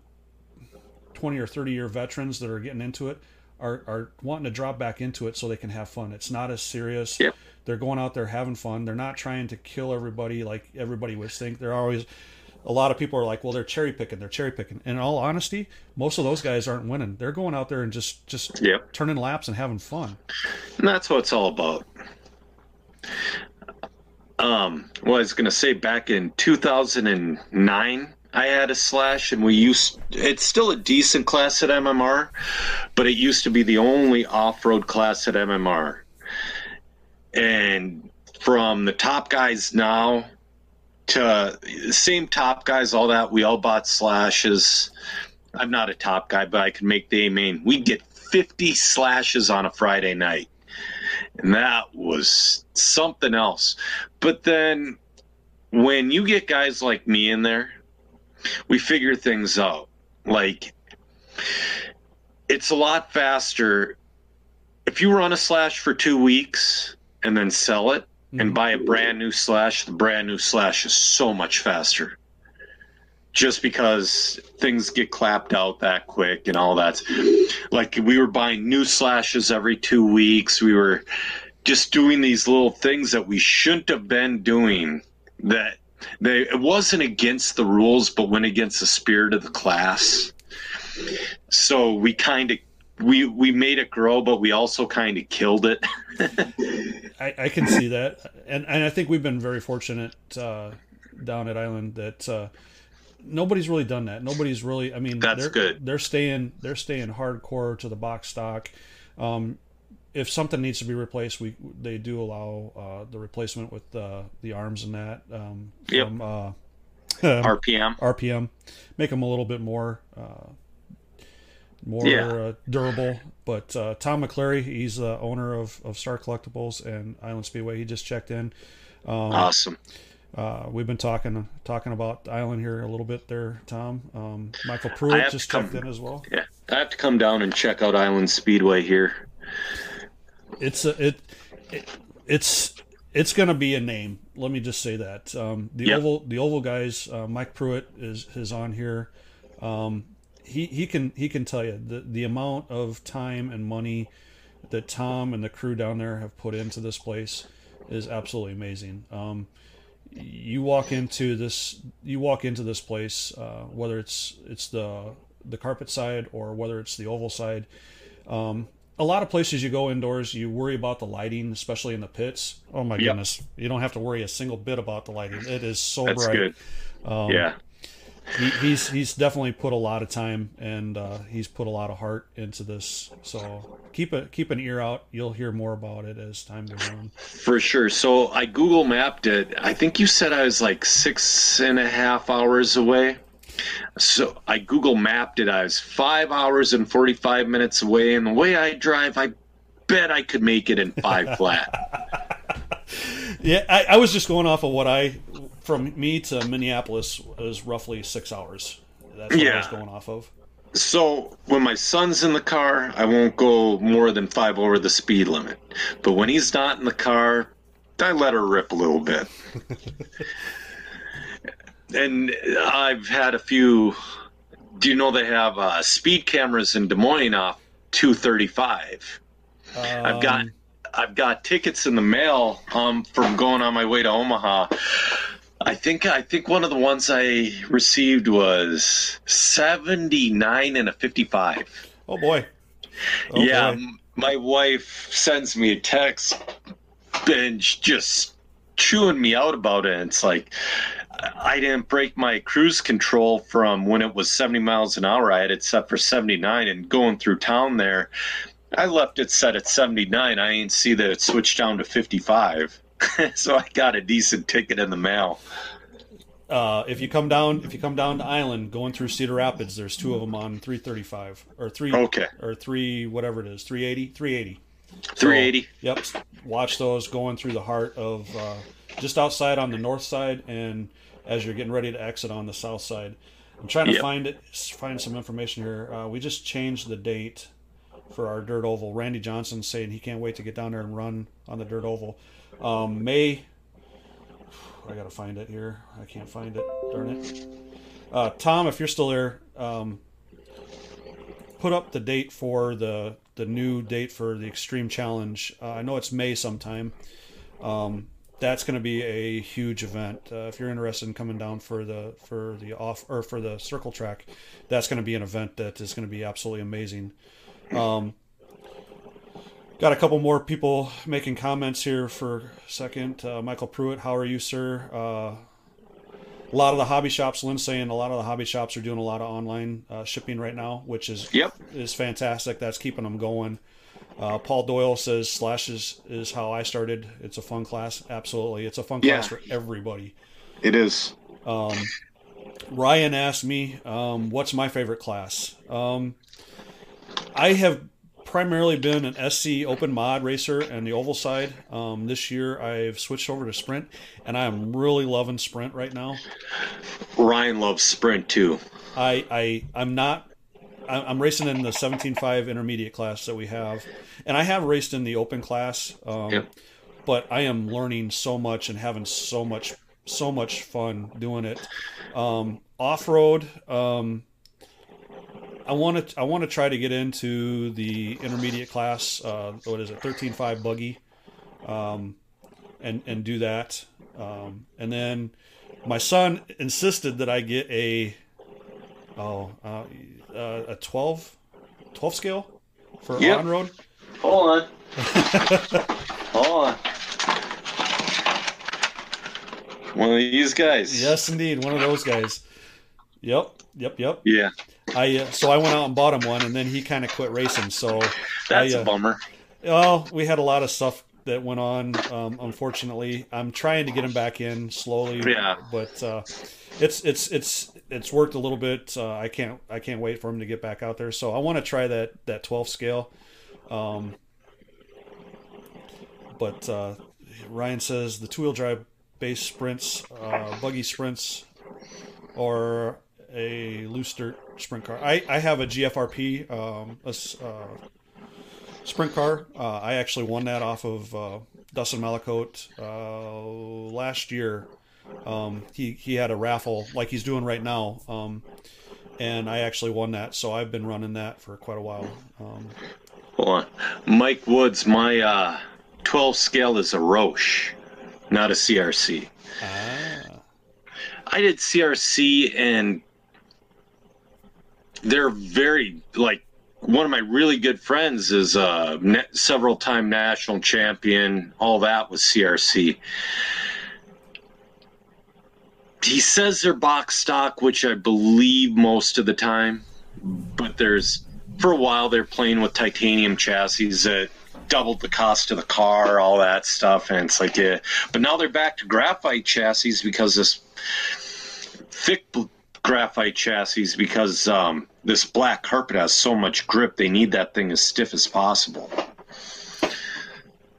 twenty or thirty year veterans that are getting into it are, are wanting to drop back into it so they can have fun. It's not as serious. Yep. They're going out there having fun. They're not trying to kill everybody like everybody would think. They're always a lot of people are like, well, they're cherry picking. They're cherry picking. In all honesty, most of those guys aren't winning. They're going out there and just just Yep. turning laps and having fun. And that's what it's all about. Um, well, I was going to say back in 2009, I had a slash, and we used. It's still a decent class at MMR, but it used to be the only off-road class at MMR. And from the top guys now to same top guys, all that we all bought slashes. I'm not a top guy, but I can make the main. We get 50 slashes on a Friday night. And that was something else. But then when you get guys like me in there, we figure things out. Like, it's a lot faster. If you run a slash for two weeks and then sell it and mm-hmm. buy a brand new slash, the brand new slash is so much faster. Just because things get clapped out that quick and all that. Like, we were buying new slashes every two weeks. We were just doing these little things that we shouldn't have been doing that they it wasn't against the rules but went against the spirit of the class so we kind of we we made it grow but we also kind of killed it I, I can see that, and and I think we've been very fortunate uh, down at Island that uh, nobody's really done that. Nobody's really. I mean, That's they're, good. They're staying. They're staying hardcore to the box stock. Um, if something needs to be replaced, we they do allow uh, the replacement with uh, the arms and that um, Yep. from uh, rpm RPM, make them a little bit more uh, more Yeah. uh, durable. But uh, Tom McClary, he's the owner of, of Star Collectibles and Island Speedway. He just checked in. awesome Uh, we've been talking talking about Island here a little bit there, Tom. Um, Michael Pruitt just come- checked in as well. yeah i have to come down and check out island speedway here It's a, it, it it's it's going to be a name. Let me just say that um, the Yep. oval the oval guys. Uh, Mike Pruitt is is on here. Um, he he can he can tell you the the amount of time and money that Tom and the crew down there have put into this place is absolutely amazing. Um, you walk into this you walk into this place uh, whether it's it's the the carpet side or whether it's the oval side um, a lot of places you go indoors you worry about the lighting especially in the pits. Oh my Yep. goodness. You don't have to worry a single bit about the lighting. It is so that's bright. good. Um, yeah. he, he's he's definitely put a lot of time and uh, he's put a lot of heart into this. So keep a keep an ear out. You'll hear more about it as time goes on. For sure. So I Google mapped it. I think you said I was like six and a half hours away. So I Google mapped it. I was five hours and 45 minutes away. And the way I drive, I bet I could make it in five flat. Yeah, I, I was just going off of what I from me to Minneapolis was roughly six hours. That's what I was Yeah. going off of. So when my son's in the car, I won't go more than five over the speed limit. But when he's not in the car, I let her rip a little bit. and I've had a few. Do you know they have uh, speed cameras in Des Moines off 235? I've got Um, I've got tickets in the mail um, from going on my way to Omaha. I think I think one of the ones I received was 79 and a 55. Oh boy. Oh, yeah, boy. my wife sends me a text and just chewing me out about it. It's like I didn't break my cruise control from when it was 70 miles an hour. I had it set for 79 and going through town there. I left it set at 79. I ain't see that it switched down to 55. so I got a decent ticket in the mail. Uh, if you come down, if you come down to Island, going through Cedar Rapids, there's two of them on 335 or three Okay. or three whatever it is, 380, 380. 380. Yep. Watch those going through the heart of uh, just outside on the north side, and as you're getting ready to exit on the south side. I'm trying to Yep. find it, find some information here. Uh, we just changed the date for our dirt oval. Randy Johnson's saying he can't wait to get down there and run on the dirt oval. Um, May. I gotta find it here. I can't find it. Darn it. Uh, Tom, if you're still there, um, put up the date for the the new date for the Extreme Challenge. Uh, I know it's May sometime. Um, that's going to be a huge event. Uh, if you're interested in coming down for the for the off or for the circle track, that's going to be an event that is going to be absolutely amazing. Um, Got a couple more people making comments here for a second. Uh, Michael Pruitt, how are you, sir? A lot of the hobby shops, Lynn's saying a lot of the hobby shops are doing a lot of online uh, shipping right now, which is Yep. is fantastic. That's keeping them going. Uh, Paul Doyle says Slash is, is how I started. It's a fun class. Absolutely. It's a fun class for everybody. It is. Um, Ryan asked me, um, what's my favorite class? Um, I have primarily been an SC open mod racer and the oval side. Um, this year I've switched over to sprint and I am really loving sprint right now. Ryan loves sprint too. I, I I'm not. I'm racing in the 17.5 intermediate class that we have, and I have raced in the open class. Um, Yep. But I am learning so much and having so much so much fun doing it. Um, Off road. Um, I want to I want to try to get into the intermediate class. Uh, what is it? 13.5 buggy. Um, and and do that. Um, and then my son insisted that I get a oh uh, uh, a 12, 12 scale for Yep. on road. Hold on. Hold on. One of these guys. Yes, indeed, one of those guys. Yep, yep, yep. Yeah. I uh, so I went out and bought him one, and then he kind of quit racing. So That's I, uh, a bummer. Oh, we had a lot of stuff that went on. Um, unfortunately, I'm trying to get him back in slowly. Yeah. But uh, it's it's it's it's worked a little bit. Uh, I can't I can't wait for him to get back out there. So I want to try that that 12 scale. Um, but uh, Ryan says the two wheel drive base sprints, uh, buggy sprints, or a loose dirt sprint car. I, I have a GFRP, um, a uh, sprint car. Uh, I actually won that off of uh, Dustin Malakote uh, last year. Um, he he had a raffle like he's doing right now, um, and I actually won that. So I've been running that for quite a while. Um, Hold on. Mike Woods, my uh, 12 scale is a Roche, not a CRC. ah, I did CRC and they're very like one of my really good friends is a ne- several time national champion. All that was CRC. He says they're box stock, which I believe most of the time, but there's for a while they're playing with titanium chassis that doubled the cost of the car, all that stuff, and it's like yeah. But now they're back to graphite chassis because this thick graphite chassis because um, this black carpet has so much grip. They need that thing as stiff as possible.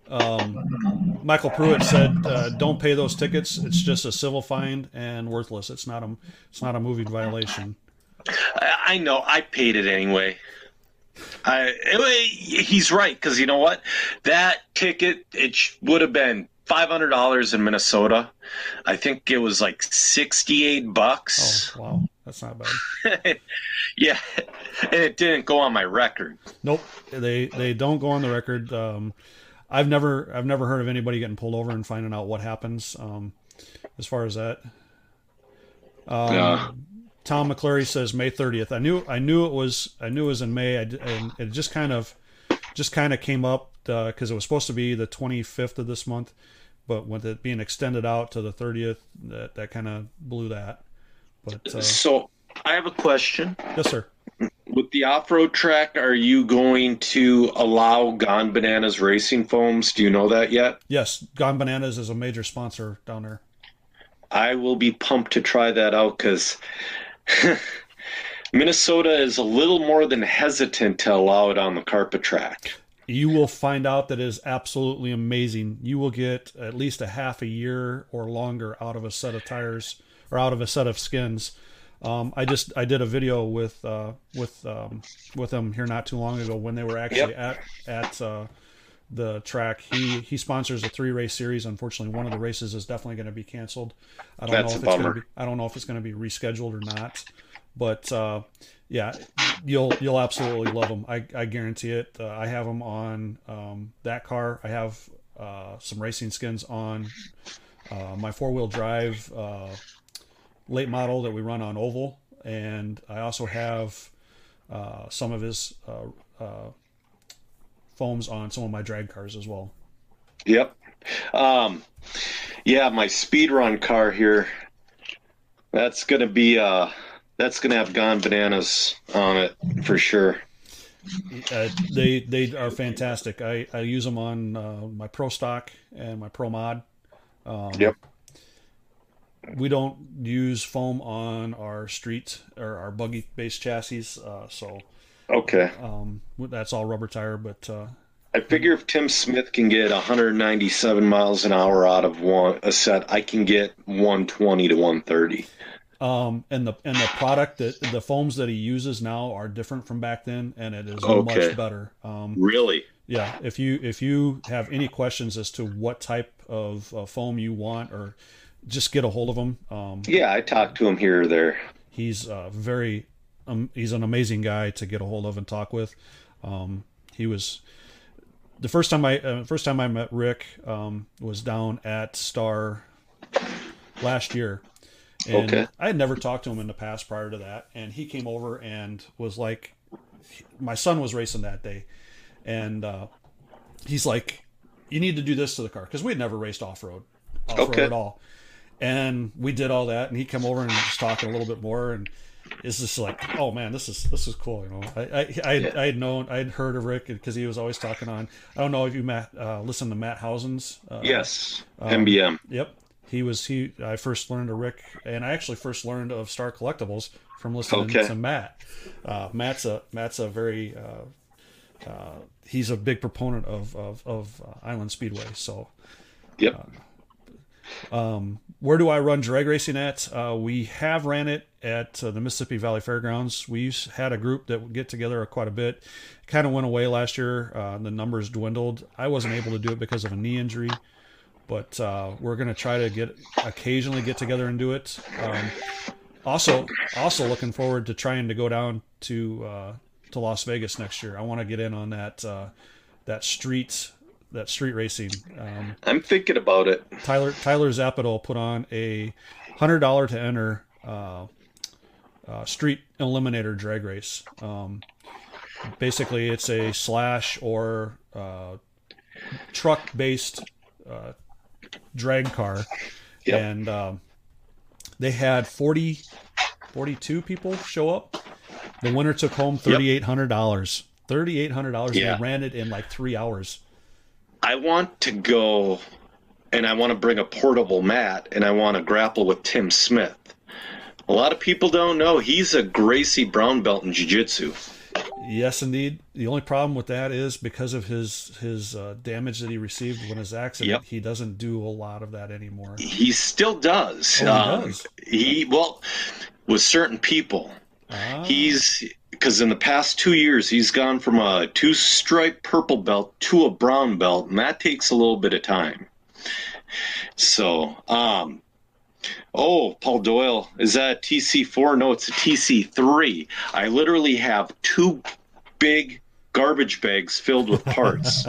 um, Michael Pruitt said, uh, "Don't pay those tickets. It's just a civil fine and worthless. It's not a it's not a moving violation." I, I know. I paid it anyway. I, it- he's right because you know what? That ticket it sh- would have been five hundred dollars in Minnesota. I think it was like sixty-eight Oh bucks. wow, that's not bad. yeah, and it didn't go on my record. Nope, they they don't go on the record. Um, I've never I've never heard of anybody getting pulled over and finding out what happens. Um, as far as that, um, Yeah. Tom McClary says May 30th. I knew I knew it was I knew it was in May. I, and it just kind of just kind of came up because it was supposed to be the 25th of this month, but with it being extended out to the 30th, that that kind of blew that. But uh, So I have a question. yes, sir. With the off-road track, are you going to allow Gone Bananas racing foams? Do you know that yet? Yes, Gone Bananas is a major sponsor down there. I will be pumped to try that out because Minnesota is a little more than hesitant to allow it on the carpet track. you will find out that it is absolutely amazing. You will get at least a half a year or longer out of a set of tires or out of a set of skins. Um, I just I did a video with uh, with um, with them here not too long ago when they were actually at at uh, the track. He he sponsors a three race series. Unfortunately, one of the races is definitely going to be canceled. I don't That's know if it's going to be I don't know if it's going to be rescheduled or not. But uh, yeah, you'll you'll absolutely love them. I, I guarantee it. Uh, I have them on um, that car. I have uh, some racing skins on uh, my four wheel drive uh, late model that we run on oval, and I also have uh, some of his uh, uh, foams on some of my drag cars as well. Yep. Um, yeah, my speed run car here. That's gonna be uh, that's gonna have gone bananas on it for sure. Uh, they they are fantastic. I, I use them on uh, my Pro Stock and my Pro Mod. Um, Yep. We don't use foam on our street or our buggy based chassis, uh, so Okay. um, that's all rubber tire. But uh, I figure if Tim Smith can get 197 miles an hour out of one a set, I can get 120 to 130. um, and the and the product that the foams that he uses now are different from back then, and it is Okay. much better. Um, Really? yeah, if you if you have any questions as to what type of uh, foam you want, or just get a hold of him. Um, Yeah, I talked to him here or there. he's uh, very um, he's an amazing guy to get a hold of and talk with um, he was the first time i uh, first time i met rick um, was down at star last year and Okay. i had never talked to him in the past prior to that and he came over and was like my son was racing that day and uh, he's like you need to do this to the car because we had never raced off-road off-road Okay. at all and we did all that and he come over and was talking a little bit more and it's just like oh man this is this is cool you know i i i, Yeah. I had known i had heard of rick because he was always talking on i don't know if you matt uh listen to matt hausen's uh, Yes. um, MBM. yep he was he i first learned of rick and i actually first learned of star collectibles from listening Okay. to matt uh matt's a matt's a very uh uh he's a big proponent of of, of uh, island speedway so Yep. Where do I run drag racing at? Uh, we have ran it at uh, the Mississippi Valley Fairgrounds. We had a group that would get together quite a bit. Kind of went away last year. Uh, the numbers dwindled. I wasn't able to do it because of a knee injury, but uh, we're going to try to get occasionally get together and do it. Um, also, also looking forward to trying to go down to uh, to Las Vegas next year. I want to get in on that uh, that street that street racing. Um, I'm thinking about it. Tyler Tyler Zappadol put on a hundred dollar to enter uh, uh, street eliminator drag race. Um, basically, it's a slash or uh, truck based uh, drag car, Yep. and um, they had 40, 42 people show up. The winner took home thirty eight hundred dollars. Thirty eight hundred dollars. Yeah. They ran it in like three hours. I want to go and I want to bring a portable mat and I want to grapple with Tim Smith. A lot of people don't know he's a Gracie brown belt in jiu-jitsu. Yes, indeed. The only problem with that is because of his his uh, damage that he received when his accident, Yep. he doesn't do a lot of that anymore. He still does. Oh, he Um, does? he well with certain people. Ah, He's because in the past two years he's gone from a two stripe purple belt to a brown belt, and that takes a little bit of time. So, um, oh, Paul Doyle, is that a TC4? No, it's a TC3. I literally have two big garbage bags filled with parts.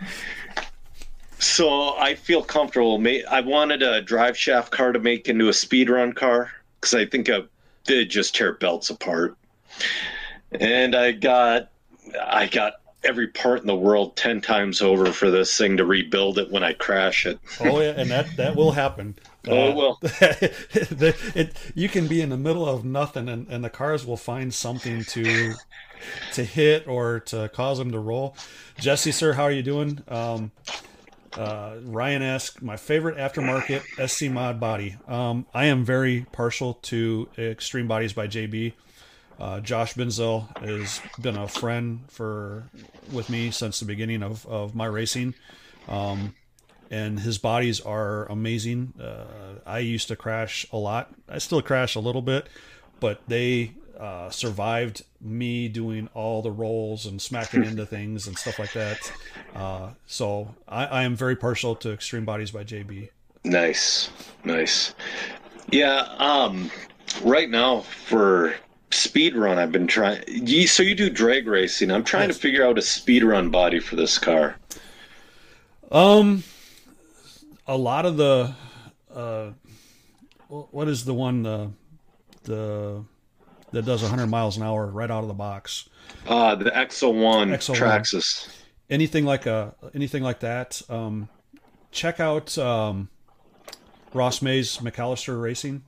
so I feel comfortable. I wanted a drive shaft car to make into a speed run car because I think a, they just tear belts apart. And I got, I got every part in the world ten times over for this thing to rebuild it when I crash it. oh yeah, and that that will happen. Oh, it will. the, it, you can be in the middle of nothing, and, and the cars will find something to to hit or to cause them to roll. Jesse, sir, how are you doing? Um, uh, Ryan asked, my favorite aftermarket SC mod body. Um, I am very partial to Extreme Bodies by JB. Uh, Josh Benzel has been a friend for with me since the beginning of, of my racing. Um, and his bodies are amazing. Uh, I used to crash a lot. I still crash a little bit, but they uh, survived me doing all the rolls and smacking into things and stuff like that. Uh, so I, I am very partial to Extreme Bodies by JB. Nice, nice. Yeah. Um. Right now for speed run, I've been trying. You, so you do drag racing. I'm trying to figure out a speed run body for this car. Um, a lot of the, uh, what is the one the, the that does 100 miles an hour right out of the box. Uh, the XO-1 Exo Traxxas. Anything like a anything like that. Um, check out um, Ross May's McAllister Racing.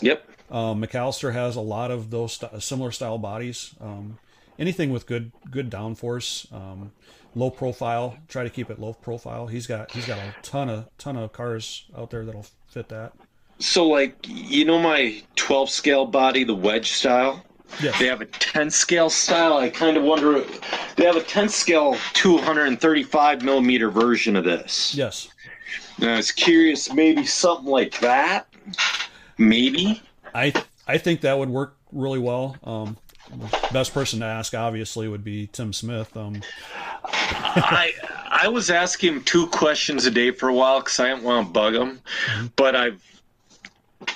Yep. Um, McAllister has a lot of those st- similar style bodies. Um, anything with good good downforce, um, low profile. Try to keep it low profile. He's got he's got a ton of ton of cars out there that'll fit that. So, like, you know, my 12 scale body, the wedge style. Yes. They have a 10 scale style. I kind of wonder. They have a 10 scale 235 millimeter version of this. Yes. And I was curious, maybe something like that. Maybe. I I think that would work really well. Um, best person to ask obviously would be Tim Smith. Um, I I was asking him two questions a day for a while because I didn't want to bug him, but I've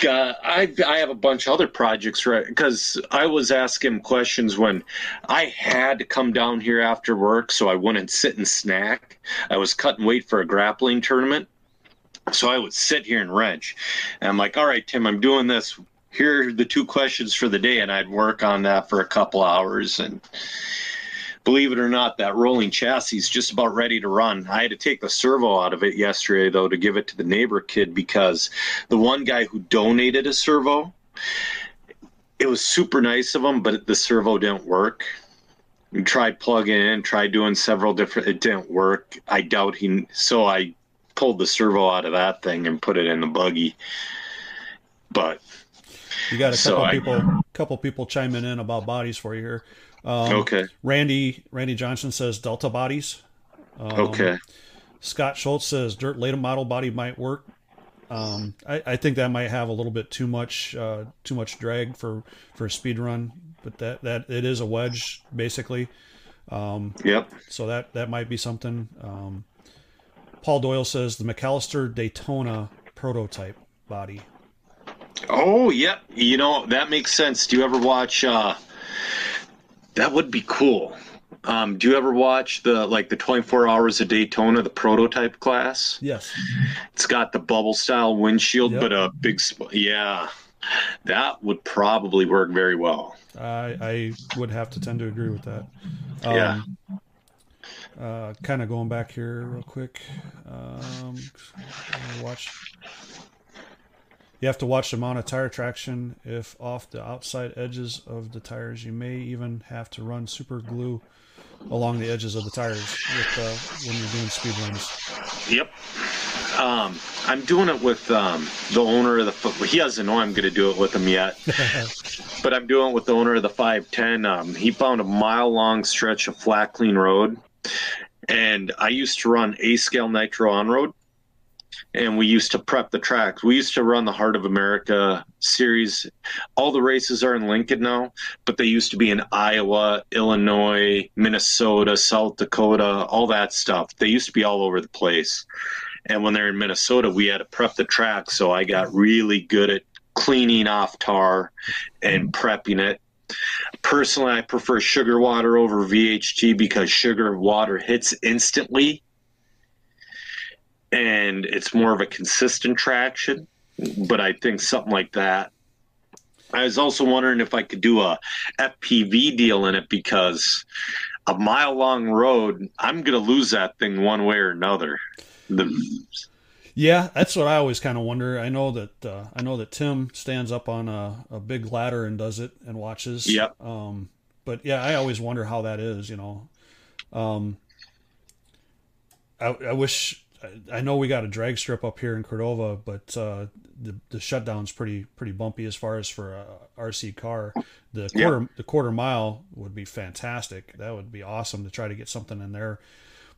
got I I have a bunch of other projects right because I was asking him questions when I had to come down here after work so I wouldn't sit and snack. I was cutting weight for a grappling tournament. So I would sit here and wrench. And I'm like, all right, Tim, I'm doing this. Here are the two questions for the day. And I'd work on that for a couple hours. And believe it or not, that rolling chassis is just about ready to run. I had to take the servo out of it yesterday, though, to give it to the neighbor kid because the one guy who donated a servo, it was super nice of him, but the servo didn't work. We tried plugging in, tried doing several different, it didn't work. I doubt he, so I pulled the servo out of that thing and put it in the buggy. But you got a So couple I- people couple people chiming in about bodies for you here. Um, okay, Randy Randy Johnson says Delta bodies. Um, okay, Scott Schultz says dirt late model body might work. Um, I, I think that might have a little bit too much uh, too much drag for for a speed run, but that that it is a wedge basically. Um, yep. so that that might be something. Um, Paul Doyle says the McAllister Daytona prototype body. Oh, yep. You know that makes sense. Do you ever watch? uh That would be cool. Um, do you ever watch the like the 24 hours of Daytona, the prototype class? Yes. It's got the bubble style windshield, Yep. but a big. Sp- yeah, that would probably work very well. I, I would have to tend to agree with that. Yeah. Uh, kind of going back here real quick. Um, watch. You have to watch the amount of tire traction. If off the outside edges of the tires, you may even have to run super glue along the edges of the tires with uh, when you're doing speed runs. Yep. Um, I'm doing it with um, the owner of the. He doesn't know I'm going to do it with him yet, but I'm doing it with the owner of the 510. Um, he found a mile long stretch of flat, clean road, and I used to run A scale nitro on road, and we used to prep the tracks. We used to run the Heart of America series. All the races are in Lincoln now, but they used to be in Iowa, Illinois, Minnesota, South Dakota, all that stuff. They used to be all over the place. And when they're in Minnesota, we had to prep the track. So I got really good at cleaning off tar and prepping it. Personally, I prefer sugar water over VHT because sugar water hits instantly and it's more of a consistent traction. But I think something like that. I was also wondering if I could do a FPV deal in it because a mile long road, I'm going to lose that thing one way or another. The Yeah, that's what I always kind of wonder. I know that uh, I know that Tim stands up on a, a big ladder and does it and watches. Yep. Um, but yeah, I always wonder how that is. You know, um, I, I wish I, know we got a drag strip up here in Cordova, but uh, the the shutdown's pretty pretty bumpy as far as for a RC car. The quarter the quarter mile would be fantastic. That would be awesome to try to get something in there.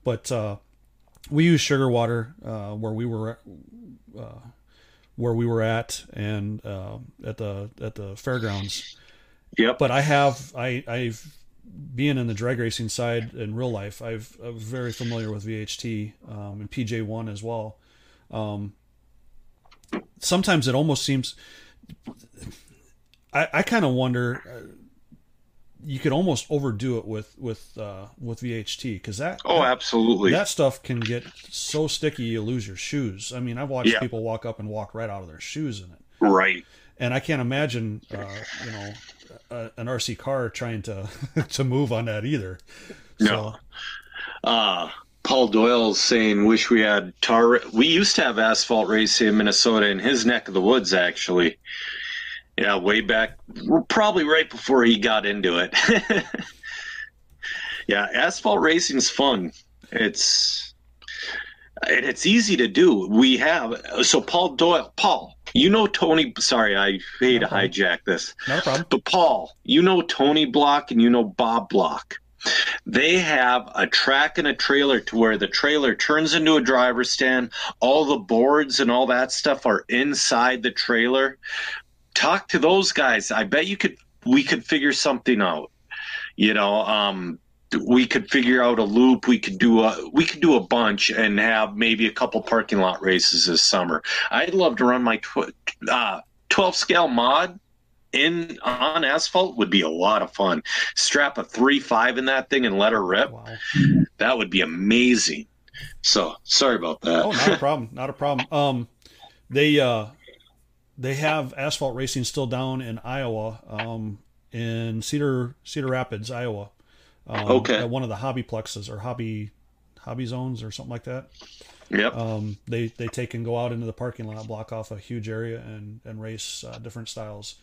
But uh, we use sugar water uh, where we were uh, where we were at and uh, at the at the fairgrounds. yep. But I have I I've being in the drag racing side in real life. I've I'm very familiar with VHT um, and PJ one as well. Um, sometimes it almost seems I, I kind of wonder uh, you could almost overdo it with with uh, with VHT because that oh, absolutely. that stuff can get so sticky you lose your shoes. I mean, I've watched Yeah. people walk up and walk right out of their shoes in it. right. and I can't imagine, uh, you know, a, an RC car trying to to move on that either. No. Uh, Paul Doyle's saying, "Wish we had tar." We used to have asphalt racing in Minnesota, in his neck of the woods, actually. Yeah, way back, probably right before he got into it. yeah, asphalt racing's fun. It's and it's easy to do. We have so Paul Doyle. Paul, you know Tony. Sorry, I hate No to hijack this. No problem. But Paul, you know Tony Block and you know Bob Block. They have a track and a trailer to where the trailer turns into a driver's stand. All the boards and all that stuff are inside the trailer. Talk to those guys. I bet you could. We could figure something out. You know, um, we could figure out a loop. We could do a we could do a bunch and have maybe a couple parking lot races this summer. I'd love to run my tw- uh, 12 scale mod in on asphalt would be a lot of fun. Strap a three five in that thing and let her rip. Wow. That would be amazing. So sorry about that. Oh, not a problem. Not a problem. Um, they uh, they have asphalt racing still down in Iowa, um, in Cedar Cedar Rapids, Iowa. Um, Okay. At one of the hobby plexes or hobby hobby zones or something like that. yep. Um, they they take and go out into the parking lot, block off a huge area, and and race uh, different styles.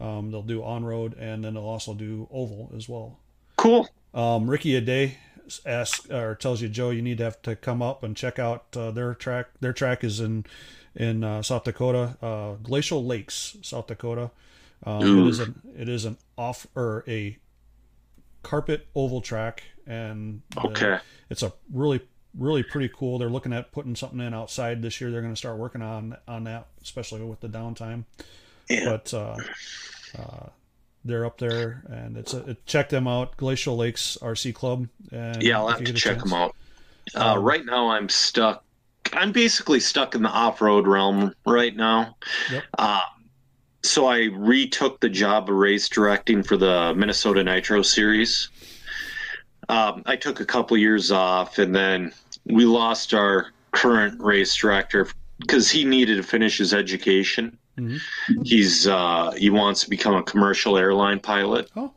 Um, they'll do on road, and then they'll also do oval as well. cool. Um, Ricky Aday asks or tells you, Joe, you need to have to come up and check out uh, their track. Their track is in in uh, South Dakota, uh, Glacial Lakes, South Dakota. Um, it is an it is an off or a carpet oval track, and the- Okay. it's a really really pretty cool. They're looking at putting something in outside this year. They're going to start working on on that, especially with the downtime Yeah. but uh, uh, they're up there, and it's a, it, check them out, Glacial Lakes RC Club. And Yeah, I'll have to check chance- them out. Uh, Um, right now, I'm stuck. I'm basically stuck in the off-road realm right now. Yep. So I retook the job of race directing for the Minnesota Nitro Series. Um, I took a couple years off, and then we lost our current race director because he needed to finish his education. Mhm. He's uh, he wants to become a commercial airline pilot Oh,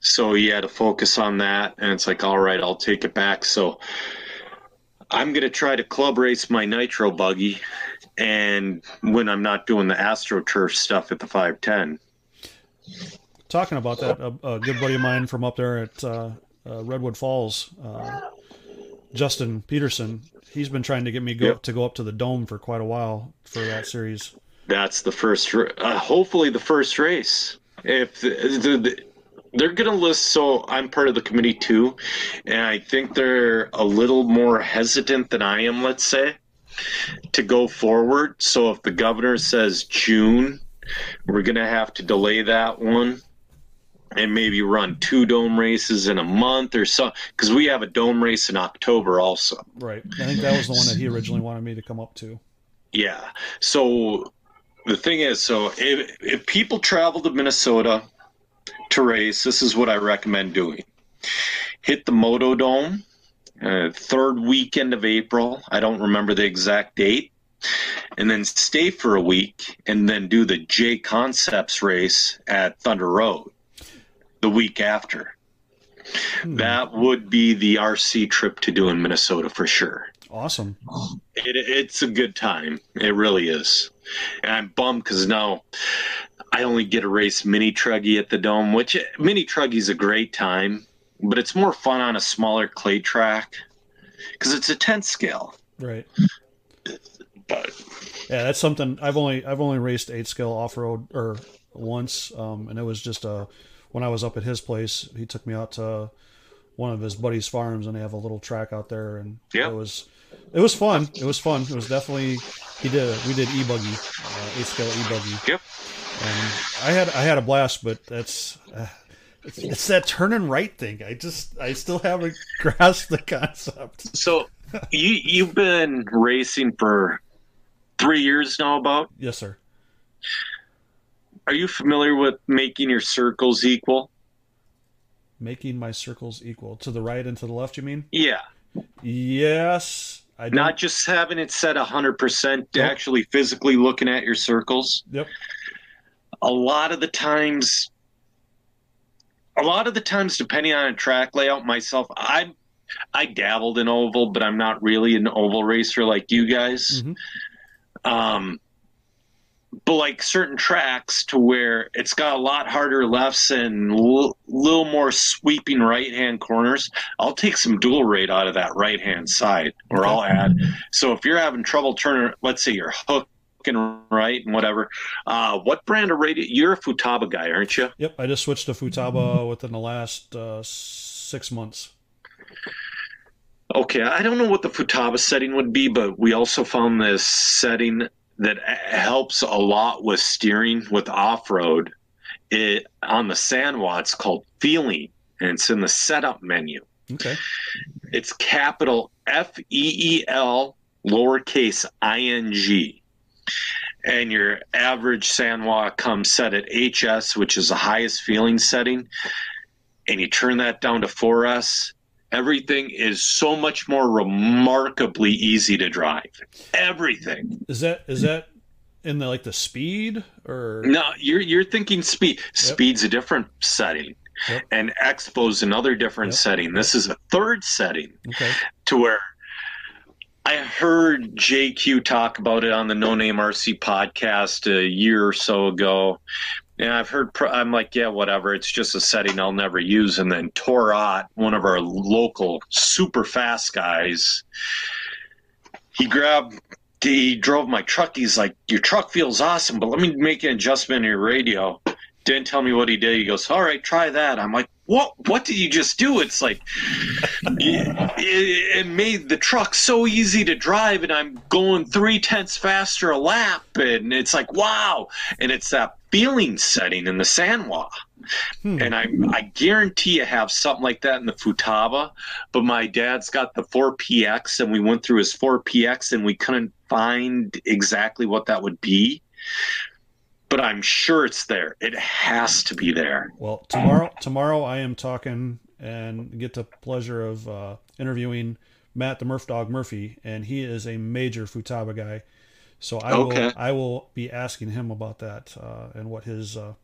so he had to focus on that and it's like all right i'll take it back so i'm going to try to club race my nitro buggy and when i'm not doing the astroturf stuff at the 510 talking about that, a, a good buddy of mine from up there at uh, uh, Redwood Falls, uh, Justin Peterson. He's been trying to get me go Yep. to go up to the dome for quite a while for that series. that's the first uh, hopefully the first race if the, the, the, they're going to list so i'm part of the committee too and i think they're a little more hesitant than i am let's say to go forward so if the governor says june we're going to have to delay that one and maybe run two dome races in a month or so because we have a dome race in october also Right. I think that was the one that he originally wanted me to come up to. Yeah. So the thing is, so if, if people travel to Minnesota to race, this is what I recommend doing. Hit the Moto Dome, uh, third weekend of April. I don't remember the exact date. And then stay for a week and then do the JConcepts race at Thunder Road the week after. Hmm. That would be the RC trip to do in Minnesota for sure. Awesome. It, it's a good time. It really is. And I'm bummed because now I only get to race mini truggy at the dome, which mini truggy's a great time, but it's more fun on a smaller clay track because it's a 10 scale. Right. But Yeah, that's something I've only I've only raced eight scale off road or once, um, and it was just uh when I was up at his place. He took me out to one of his buddy's farms, and they have a little track out there, and Yeah. it was it was fun. It was fun. It was definitely he did we did e buggy, uh, eight scale e buggy, yep. and I had I had a blast. But that's uh, it's, that turn and right thing. I just I still haven't grasped the concept. So you you've been racing for three years now. About Yes, sir. are you familiar with making your circles equal? Making my circles equal to the right and to the left. You mean? Yeah. Yes, I don't, Not just having it set 100%, Nope. actually physically looking at your circles. Yep. A lot of the times, a lot of the times, depending on a track layout, myself, I I dabbled in oval, but I'm not really an oval racer like you guys. Mhm. Um, but like certain tracks to where it's got a lot harder lefts and a l- little more sweeping right hand corners, I'll take some dual rate out of that right hand side, or I'll add. So if you're having trouble turning, let's say you're right and whatever, uh, what brand of radio? You're a Futaba guy, aren't you? Yep, I just switched to Futaba within the last uh, six months. Okay, I don't know what the Futaba setting would be, but we also found this setting that helps a lot with steering with off road. It on the Sanwa, it's called feeling, and it's in the setup menu. Okay. It's capital F E E L lowercase I N G. And your average Sanwa comes set at HS, which is the highest feeling setting. And you turn that down to 4S. Everything is so much more remarkably easy to drive. Everything. Is that is that in the like the speed or No, you're you're thinking speed. Speed's a different setting. Yep. And Expo's another different Yep. setting. This is a third setting. okay? to where I heard JQ talk about it on the No Name RC podcast a year or so ago. And I've heard, I'm like, yeah, whatever. It's just a setting I'll never use. And then Torat, one of our local super fast guys, he grabbed, he drove my truck. He's like, your truck feels awesome, but let me make an adjustment in your radio. Didn't tell me what he did. He goes, all right, try that. I'm like, what? What did you just do? It's like, it, it made the truck so easy to drive and i'm going three tenths faster a lap and it's like wow and it's that feeling setting in the sanwa Hmm. and I, I guarantee you have something like that in the futaba but my dad's got the 4px and we went through his 4px and we couldn't find exactly what that would be but i'm sure it's there it has to be there Well, tomorrow tomorrow I am talking and get the pleasure of uh, interviewing Matt the Murph Dog Murphy, and he is a major Futaba guy. So I Okay. will I will be asking him about that uh, and what his uh,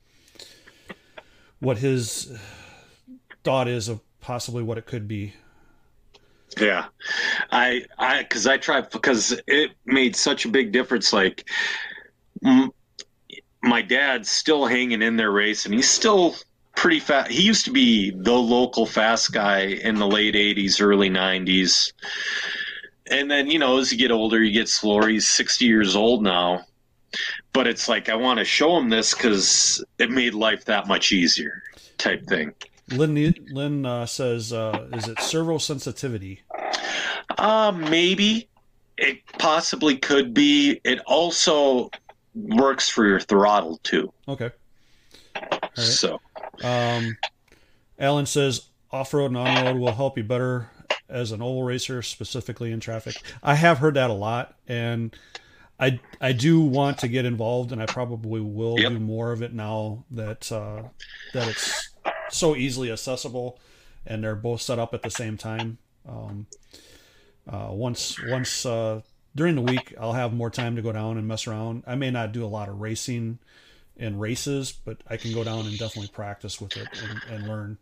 what his thought is of possibly what it could be. Yeah, I I because I tried because it made such a big difference. Like, my dad's still hanging in there racing. He's still pretty fast. He used to be the local fast guy in the late '80s, early '90s, and then you know as you get older, you get slower. He's 60 years old now, but it's like I want to show him this because it made life that much easier, type thing. Lynn Lynn uh, says, uh, "Is it servo sensitivity?" Uh, maybe it possibly could be. It also works for your throttle too. Okay. right. So Um, Alan says off road and on road will help you better as an oval racer, specifically in traffic. I have heard that a lot, and I I do want to get involved, and I probably will Yep. do more of it now that uh, that it's so easily accessible, and they're both set up at the same time. Um, uh, once once uh, during the week, I'll have more time to go down and mess around. I may not do a lot of racing and races, but I can go down and definitely practice with it and, and learn.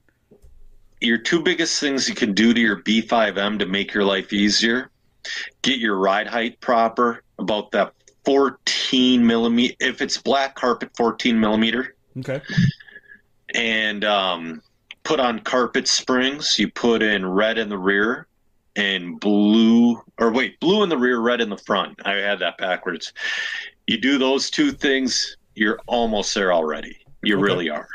your two biggest things you can do to your B5M to make your life easier: get your ride height proper, about that 14 millimeter. If it's black carpet, 14 millimeter. Okay. and um, put on carpet springs. You put in red in the rear and blue, or wait, blue in the rear, red in the front. I had that backwards. You do those two things, you're almost there already. You Okay. really are.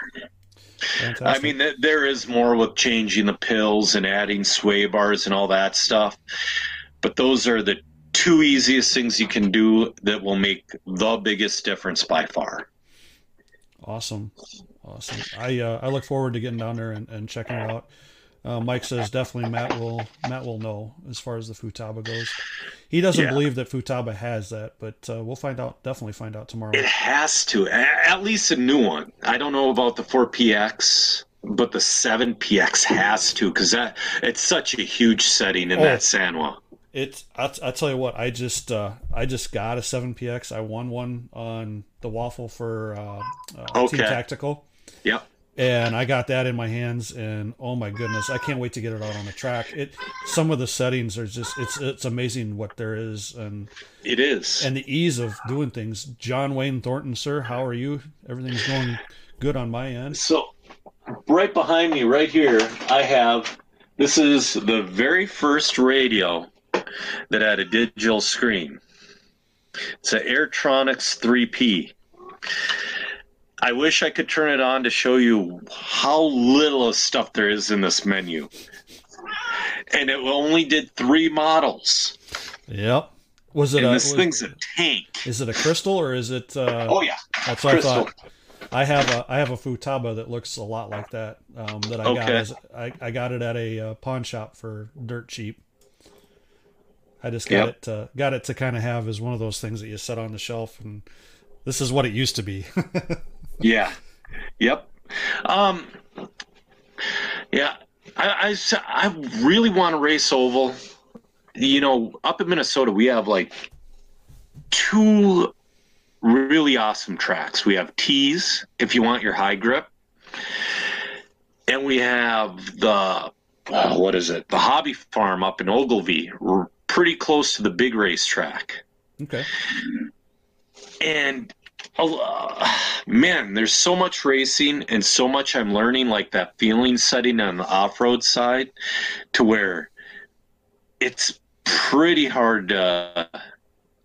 Fantastic. I mean, th- there is more with changing the pills and adding sway bars and all that stuff, but those are the two easiest things you can do that will make the biggest difference by far. awesome. Awesome. I uh, I look forward to getting down there and, and checking it out. Uh, Mike says definitely Matt will Matt will know as far as the Futaba goes. He doesn't Yeah. believe that Futaba has that, but uh, we'll find out. Definitely find out tomorrow. It has to, at least a new one. I don't know about the 4PX, but the 7PX has to because that it's such a huge setting in Oh. that Sanwa. It's I I tell you what, I just uh, I just got a seven PX. I won one on the waffle for uh, uh, Okay. Team Tactical, Yep. And I got that in my hands, and oh my goodness, I can't wait to get it out on the track. It some of the settings are just it's it's amazing what there is, and It is. and the ease of doing things. John Wayne Thornton, sir, how are you? Everything's going good on my end. So, right behind me, right here, I have this is the very first radio that had a digital screen. It's an Airtronics 3P. I wish I could turn it on to show you how little of stuff there is in this menu. And it only did three models. Yep. Was it And a this was- thing's a tank. is it a crystal or is it? Uh, Oh yeah, That's what crystal. I thought. I have a I have a futaba that looks a lot like that. Um, that I got Okay. as, I, I got it at a uh, pawn shop for dirt cheap. I just got Yep. it to, got it to kind of have as one of those things that you set on the shelf, and this is what it used to be. Yeah. Yep. Um. Yeah. I really want to race oval. You know, up in Minnesota, we have like two really awesome tracks. We have tees if you want your high grip, and we have the uh, what is it? The Hobby Farm up in Ogilvie, r- pretty close to the big racetrack okay. and man, there's so much racing and so much I'm learning, like that feeling setting on the off road side, to where it's pretty hard to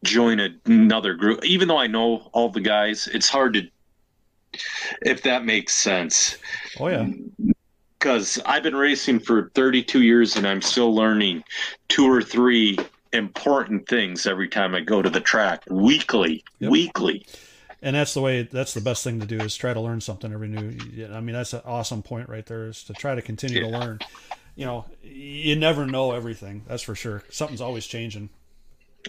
join another group. Even though I know all the guys, it's hard to, if that makes sense. Oh yeah. Because I've been racing for 32 years and I'm still learning two or three important things every time I go to the track weekly. Yep. Weekly. And that's the way. That's the best thing to do is try to learn something every new. I mean, that's an awesome point right there. Is to try to continue to learn. You know, you never know everything. That's for sure. Something's always changing.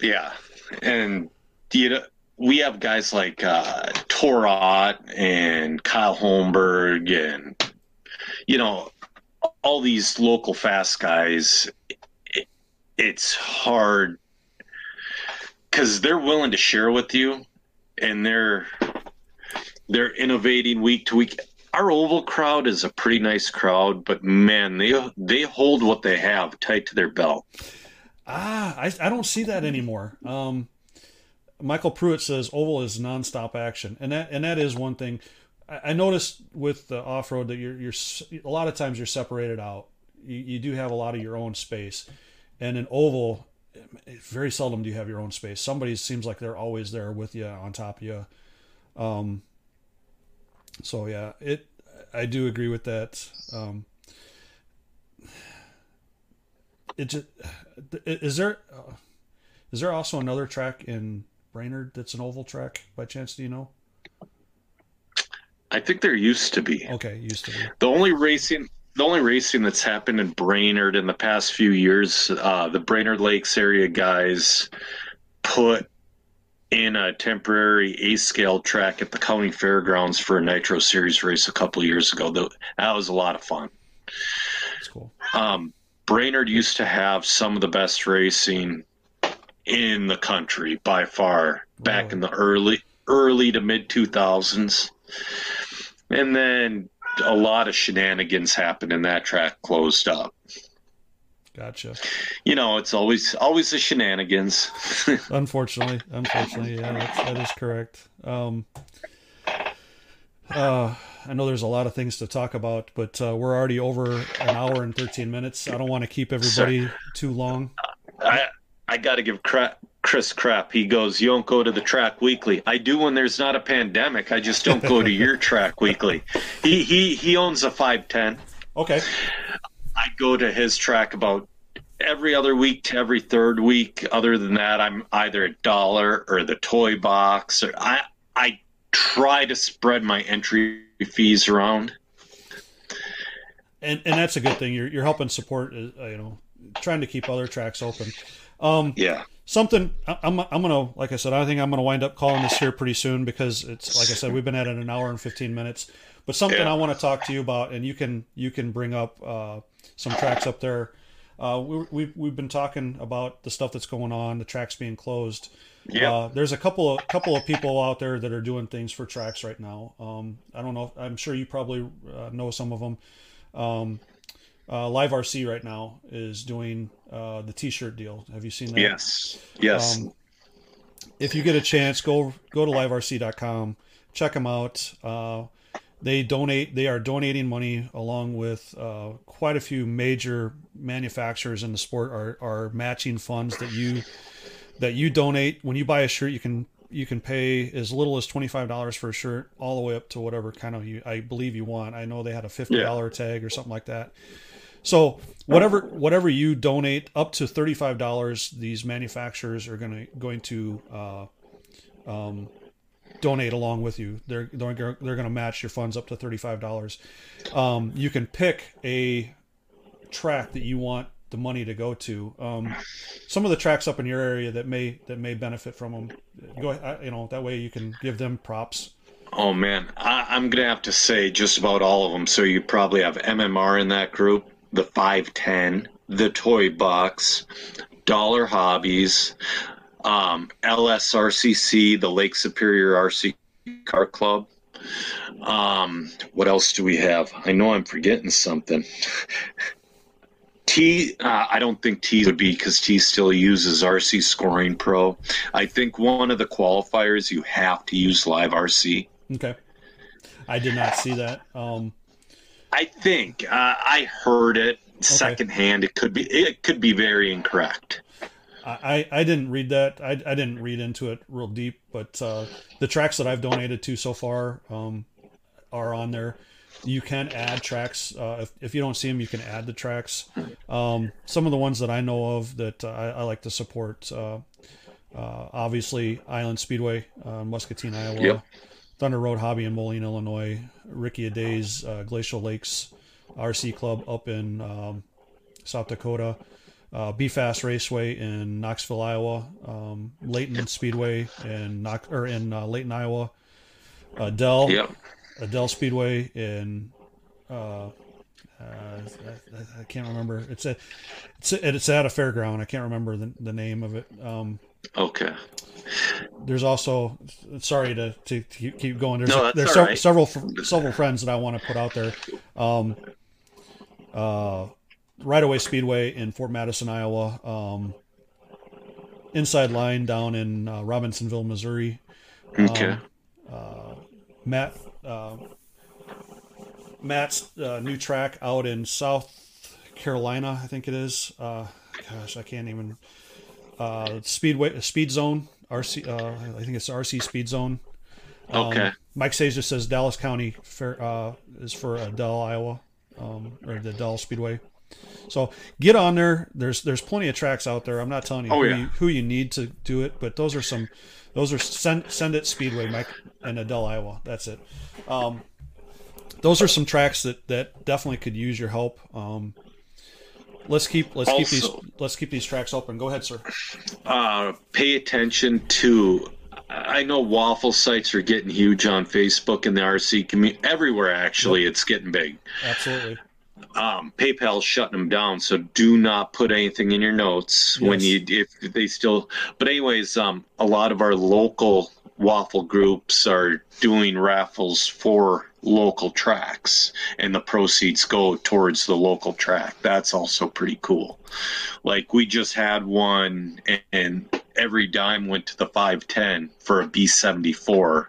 Yeah, and you know we have guys like uh, Torot and Kyle Holmberg and you know all these local fast guys. It, it's hard because they're willing to share with you, and they're they're innovating week to week. Our oval crowd is a pretty nice crowd, but man, they they hold what they have tight to their belt. Ah, I, I don't see that anymore. Um, Michael Pruitt says oval is nonstop action, and that and that is one thing. I, I noticed with the off road that you're you're a lot of times you're separated out. You, you do have a lot of your own space, and an oval, very seldom do you have your own space. Somebody seems like they're always there with you on top of you. Um, so yeah, it I do agree with that. Um, it just is there uh, is there also another track in Brainerd that's an oval track by chance? Do you know? I think there used to be. Okay, used to be. The only racing, the only racing that's happened in Brainerd in the past few years, uh, the Brainerd Lakes area guys put in a temporary A scale track at the county fairgrounds for a Nitro Series race a couple years ago. That was a lot of fun. That's cool. Um, Brainerd used to have some of the best racing in the country by far back in the early early to mid 2000s and then a lot of shenanigans happened and that track closed up Gotcha. you know it's always always the shenanigans Unfortunately, unfortunately, yeah, that's, that is correct. Um, uh, I know there's a lot of things to talk about, but uh, we're already over an hour and 13 minutes. I don't want to keep everybody too long. i i gotta give crap chris crap he goes you don't go to the track weekly i do when there's not a pandemic i just don't go to your track weekly he he he owns a 510 Okay. I go to his track about every other week to every third week. Other than that, I'm either at Dollar or the Toy Box. Or I I try to spread my entry fees around. And and that's a good thing. You're you're helping support. Uh, you know, trying to keep other tracks open. Um, Yeah, something I'm I'm gonna like I said I think I'm gonna wind up calling this here pretty soon because it's like I said we've been at it an hour and 15 minutes. But something Yeah. I want to talk to you about, and you can you can bring up uh, some tracks up there. uh, we, we've we've been talking about the stuff that's going on, the tracks being closed. Yeah. Uh, there's a couple of couple of people out there that are doing things for tracks right now. Um, I don't know. I'm sure you probably uh, know some of them. Um, uh, Live RC right now is doing uh, the T-shirt deal. Have you seen that? Yes. Yes. Um, if you get a chance, go go to liverc.com, check them out. Uh, they donate. They are donating money along with uh, quite a few major manufacturers in the sport are are matching funds that you that you donate when you buy a shirt. You can you can pay as little as twenty five dollars for a shirt, all the way up to whatever kind of you I believe you want. I know they had a fifty dollar tag or something like that. So whatever whatever you donate up to thirty five dollars, these manufacturers are going to going to uh, um, donate along with you. They're they're they're going to match your funds up to thirty five dollars. Um, you can pick a track that you want the money to go to. Um, some of the tracks up in your area that may that may benefit from them. Go uh, you know that way you can give them props. Oh man, I, I'm gonna have to say just about all of them. So you probably have MMR in that group, the 510, the Toy Box, Dollar Hobbyz, um, LSRCC, the Lake Superior RC Car Club. Um, what else do we have? I know I'm forgetting something. T, uh, I don't think T would be because T still uses RC Scoring Pro. I think one of the qualifiers you have to use Live RC. Okay, I did not see that. Um, I think uh, I heard it secondhand. It could be it could be very incorrect. I, I didn't read that. I, I didn't read into it real deep, but uh, the tracks that I've donated to so far um, are on there. You can add tracks. Uh, if, if you don't see them, you can add the tracks. Um, some of the ones that I know of that uh, I, I, like to support, uh, uh, obviously Island Speedway, uh, Muscatine, Iowa, Yep. Thunder Road Hobby in Moline, Illinois, Ricky Aday's Glacial Lakes RC Club up in um, South Dakota, uh, Be Fast Raceway in Knoxville, Iowa, um, Layton Speedway in Knox or in uh, Layton, Iowa, Adel, Yep. Adel Speedway in uh, uh, I, I can't remember. It's a it's a, it's at a fairground. I can't remember the, the name of it. Um, Okay. there's also sorry to, to keep going. There's No, there's sev- right. several several friends that I want to put out there. Um, uh, right away Speedway in Fort Madison, Iowa. Um, inside line down in uh, Robinsonville, Missouri. Okay. Um, Matt uh, Matt's uh, new track out in South Carolina, I think it is. Uh, gosh, I can't even. Uh, Speedway Speed Zone RC. Uh, I think it's RC Speed Zone. Um, Okay. Mike Says just says Dallas County fair, uh, is for Adel, Iowa, um, or the Dell Speedway. So get on there. There's there's plenty of tracks out there. I'm not telling you, Oh, who, yeah. you who you need to do it, but those are some. Those are send send it Speedway, Mike, and Adel, Iowa. That's it. Um, those are some tracks that that definitely could use your help. Um, let's keep let's keep these let's keep these tracks open. Go ahead, sir. uh, pay attention to. I know waffle sites are getting huge on Facebook and the RC community. Everywhere, actually, it's getting big. Absolutely. Um, PayPal's shutting them down, so do not put anything in your notes when you if they still. But anyways, um, a lot of our local waffle groups are doing raffles for local tracks, and the proceeds go towards the local track. That's also pretty cool. Like we just had one, and every dime went to the 510 for a B74.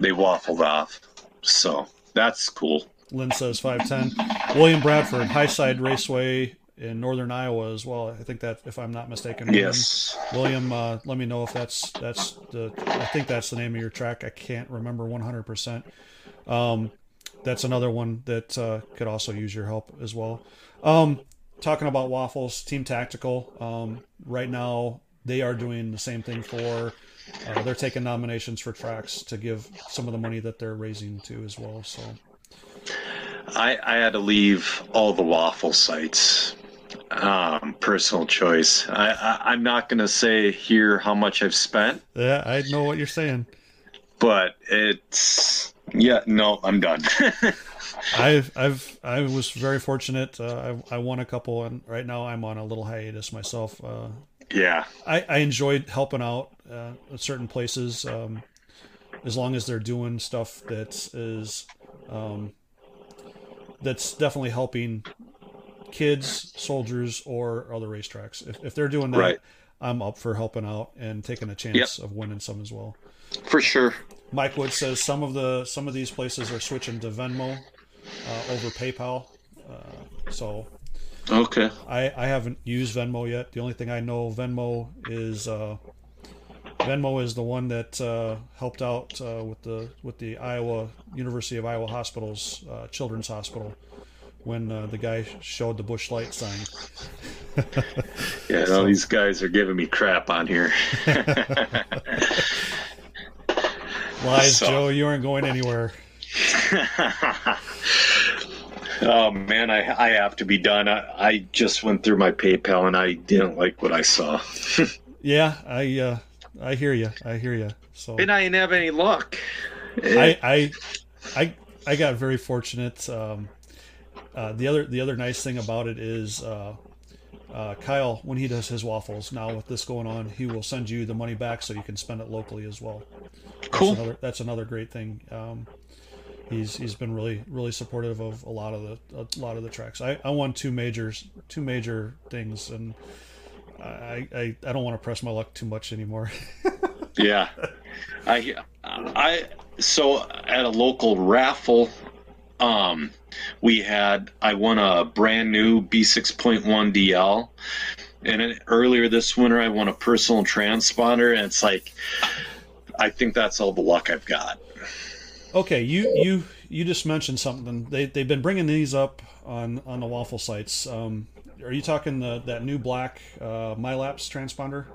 They waffled off, so that's cool. Lynn says 510. William Bradford, Highside Raceway in northern Iowa as well. I think that, if I'm not mistaken. William. Yes. William, uh, let me know if that's that's the. I think that's the name of your track. I can't remember 100. percent Um, that's another one that uh, could also use your help as well. Um, talking about waffles, Team Tactical. Um, right now, they are doing the same thing for. Uh, they're taking nominations for tracks to give some of the money that they're raising to as well. So I, I had to leave all the waffle sites. Um, personal choice. I, I, I'm not going to say here how much I've spent, yeah, I know what you're saying. but it's yeah. No, I'm done. I've I've I was very fortunate. Uh, I I won a couple, and right now I'm on a little hiatus myself. Uh, yeah, I I enjoyed helping out uh, at certain places. Um, as long as they're doing stuff that is um, that's definitely helping kids, soldiers, or other racetracks. If, if they're doing that, Right. I'm up for helping out and taking a chance Yep. of winning some as well. for sure. Mike Wood says some of the some of these places are switching to Venmo uh, over PayPal. Uh, so Okay. I, I haven't used Venmo yet. The only thing I know Venmo is uh, Venmo is the one that uh, helped out uh, with the with the Iowa University of Iowa Hospitals uh, Children's Hospital when uh, the guy showed the Busch Light sign. Yeah, no, these guys are giving me crap on here. Lies, So- Joe. You aren't going anywhere. oh man, I I have to be done. I, I just went through my PayPal and I didn't like what I saw, Yeah, I uh, I hear you. I hear you. So and I didn't have any luck. I, I, I, I got very fortunate. Um, uh, the other, the other nice thing about it is, uh, uh, Kyle, when he does his waffles, now with this going on, he will send you the money back so you can spend it locally as well. That's Cool. Another, that's another great thing. Um, he's he's been really really supportive of a lot of the a lot of the tracks. I, I won two majors, two major things, and I I, I don't want to press my luck too much anymore. Yeah, I I so at a local raffle, um, we had I won a brand new B6.1 DL, and earlier this winter I won a personal transponder, and it's like I think that's all the luck I've got. Okay, you you you just mentioned something. They they've been bringing these up on on the waffle sites. Um, are you talking the that new black uh, MyLaps transponder?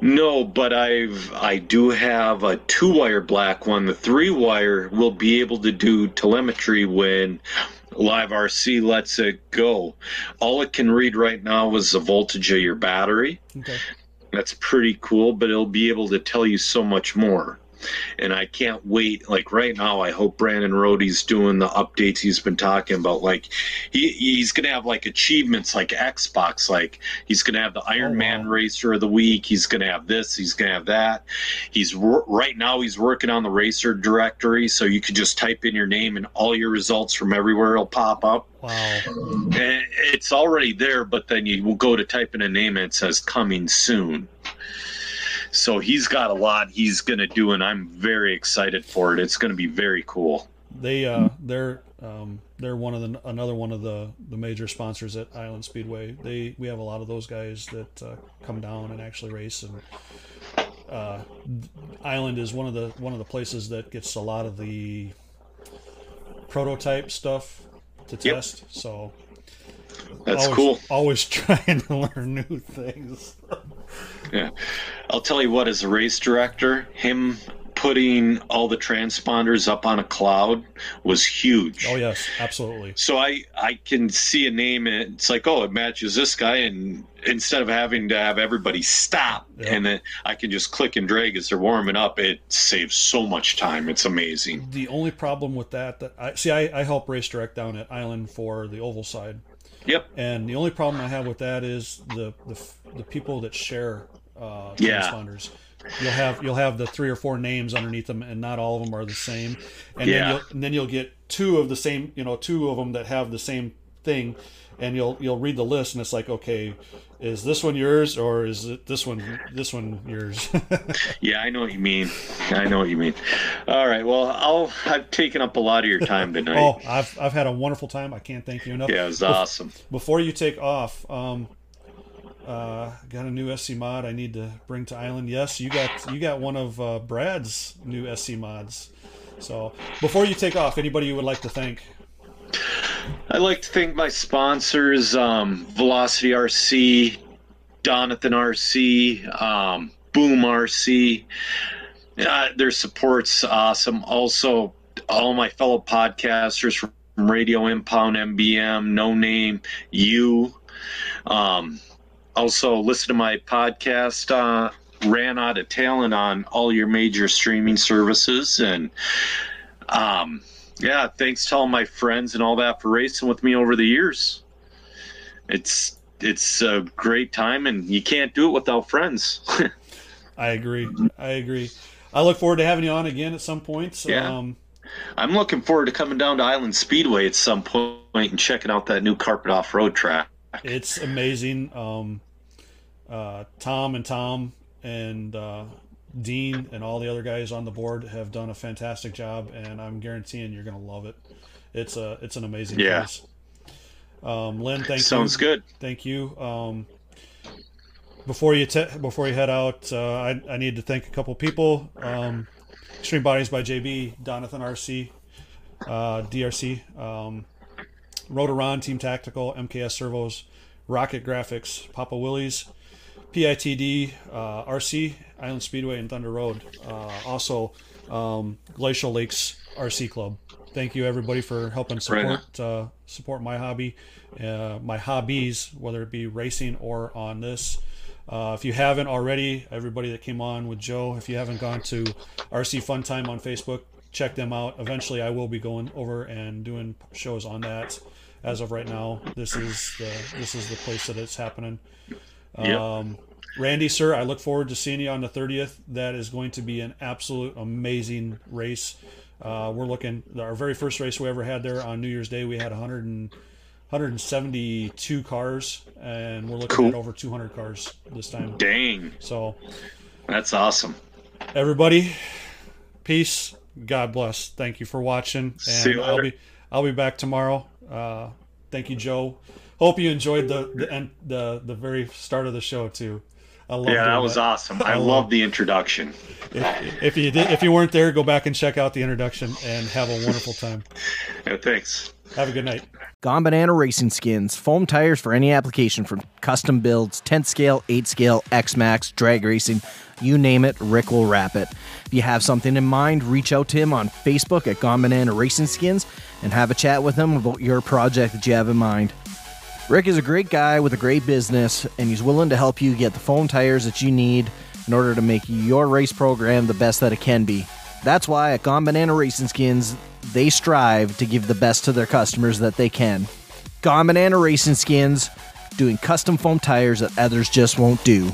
No, but I've I do have a two wire black one. The three wire will be able to do telemetry when Live RC lets it go. All it can read right now is the voltage of your battery. Okay. That's pretty cool, but it'll be able to tell you so much more. And I can't wait. Like right now, I hope Brandon Rody's doing the updates he's been talking about. Like he he's gonna have like achievements like Xbox. Like he's gonna have the oh, Iron Oh, wow. Man Racer of the Week. He's gonna have this. He's gonna have that. He's right now he's working on the racer directory, so you could just type in your name and all your results from everywhere will pop up. Wow. And it's already there, but then you will go to type in a name and it says coming soon. So he's got a lot he's going to do, and I'm very excited for it. It's going to be very cool. They uh they're um they're one of the another one of the the major sponsors at Island Speedway. They we have a lot of those guys that uh, come down and actually race and. Uh, Island is one of the one of the places that gets a lot of the prototype stuff to Yep. test. So That's always, cool. Always trying to learn new things. Yeah. I'll tell you what, as a race director, him putting all the transponders up on a cloud was huge. Oh yes, absolutely. So I I can see a name and it's like oh it matches this guy and instead of having to have everybody stop Yeah. and then I can just click and drag as they're warming up it saves so much time it's amazing The only problem with that that I see, I, I help race direct down at Island for the oval side, yep and the only problem I have with that is the the, the people that share uh, Yeah. transponders. You'll have you'll have the three or four names underneath them, and not all of them are the same. And Yeah. then you'll, and then you'll get two of the same, you know, two of them that have the same thing, and you'll you'll read the list, and it's like, okay, is this one yours or is it this one this one yours? yeah I know what you mean I know what you mean all right well I'll I've taken up a lot of your time tonight oh, I've I've had a wonderful time. I can't thank you enough. yeah it was awesome Before you take off, um, uh, got a new SC mod I need to bring to Island. Yes, you got you got one of uh, Brad's new SC mods. So before you take off, anybody you would like to thank? I'd like to thank my sponsors, um, Velocity RC, Donathan RC, um, Boom RC. Uh, their support's awesome. Also, all my fellow podcasters from Radio Impound, MBM, No Name, you. Um, also, listen to my podcast, uh, Ran Out of Talent, on all your major streaming services. And um, Yeah, thanks to all my friends and all that for racing with me over the years. It's it's a great time, and you can't do it without friends. I agree. I agree. I look forward to having you on again at some point. Yeah. Um, I'm looking forward to coming down to Island Speedway at some point and checking out that new carpet off road track. It's amazing. Um, uh, Tom and Tom and uh, Dean and all the other guys on the board have done a fantastic job, and I'm guaranteeing you're going to love it. It's a it's an amazing yeah. place. Um, Lynn, thank Sounds you. Sounds good. Thank you. Um, before you te- before you head out, uh, I, I need to thank a couple people. Um, Extreme Bodies by JB, Donathan RC, uh, DRC, um, Rotoron, Team Tactical, MKS Servos, Rocket Graphics, Papa Willie's, PITD, uh, RC, Island Speedway, and Thunder Road. Uh, also, um, Glacial Lakes RC Club. Thank you everybody for helping support uh, support my hobby, uh, my hobbies, whether it be racing or on this. Uh, if you haven't already, everybody that came on with Joe, if you haven't gone to RC Fun Time on Facebook, check them out. Eventually, I will be going over and doing shows on that. As of right now, this is the this is the place that it's happening. Yep. Um, Randy, sir, I look forward to seeing you on the 30th. That is going to be an absolute amazing race. Uh, we're looking our very first race we ever had there on New Year's Day. We had 100 and, 172 cars, and we're looking Cool. at over 200 cars this time. Dang, So, that's awesome. everybody, peace. God bless. Thank you for watching, and See you I'll later. be I'll be back tomorrow. Uh, thank you, Joe. Hope you enjoyed the the end, the the very start of the show too. I love Yeah, that doing was awesome. I I love- love the introduction. If, if you did, if you weren't there, go back and check out the introduction and have a wonderful time. Yeah, thanks. Have a good night. Gone Banana Racing Skins, foam tires for any application from custom builds, 10 scale, 8 scale, X-Maxx, drag racing, you name it, Rick will wrap it. If you have something in mind, reach out to him on Facebook at Gone Banana Racing Skins and have a chat with him about your project that you have in mind. Rick is a great guy with a great business, and he's willing to help you get the foam tires that you need in order to make your race program the best that it can be. That's why at Gone Banana Racing Skins, they strive to give the best to their customers that they can. Gone Banana Racing Skins, doing custom foam tires that others just won't do.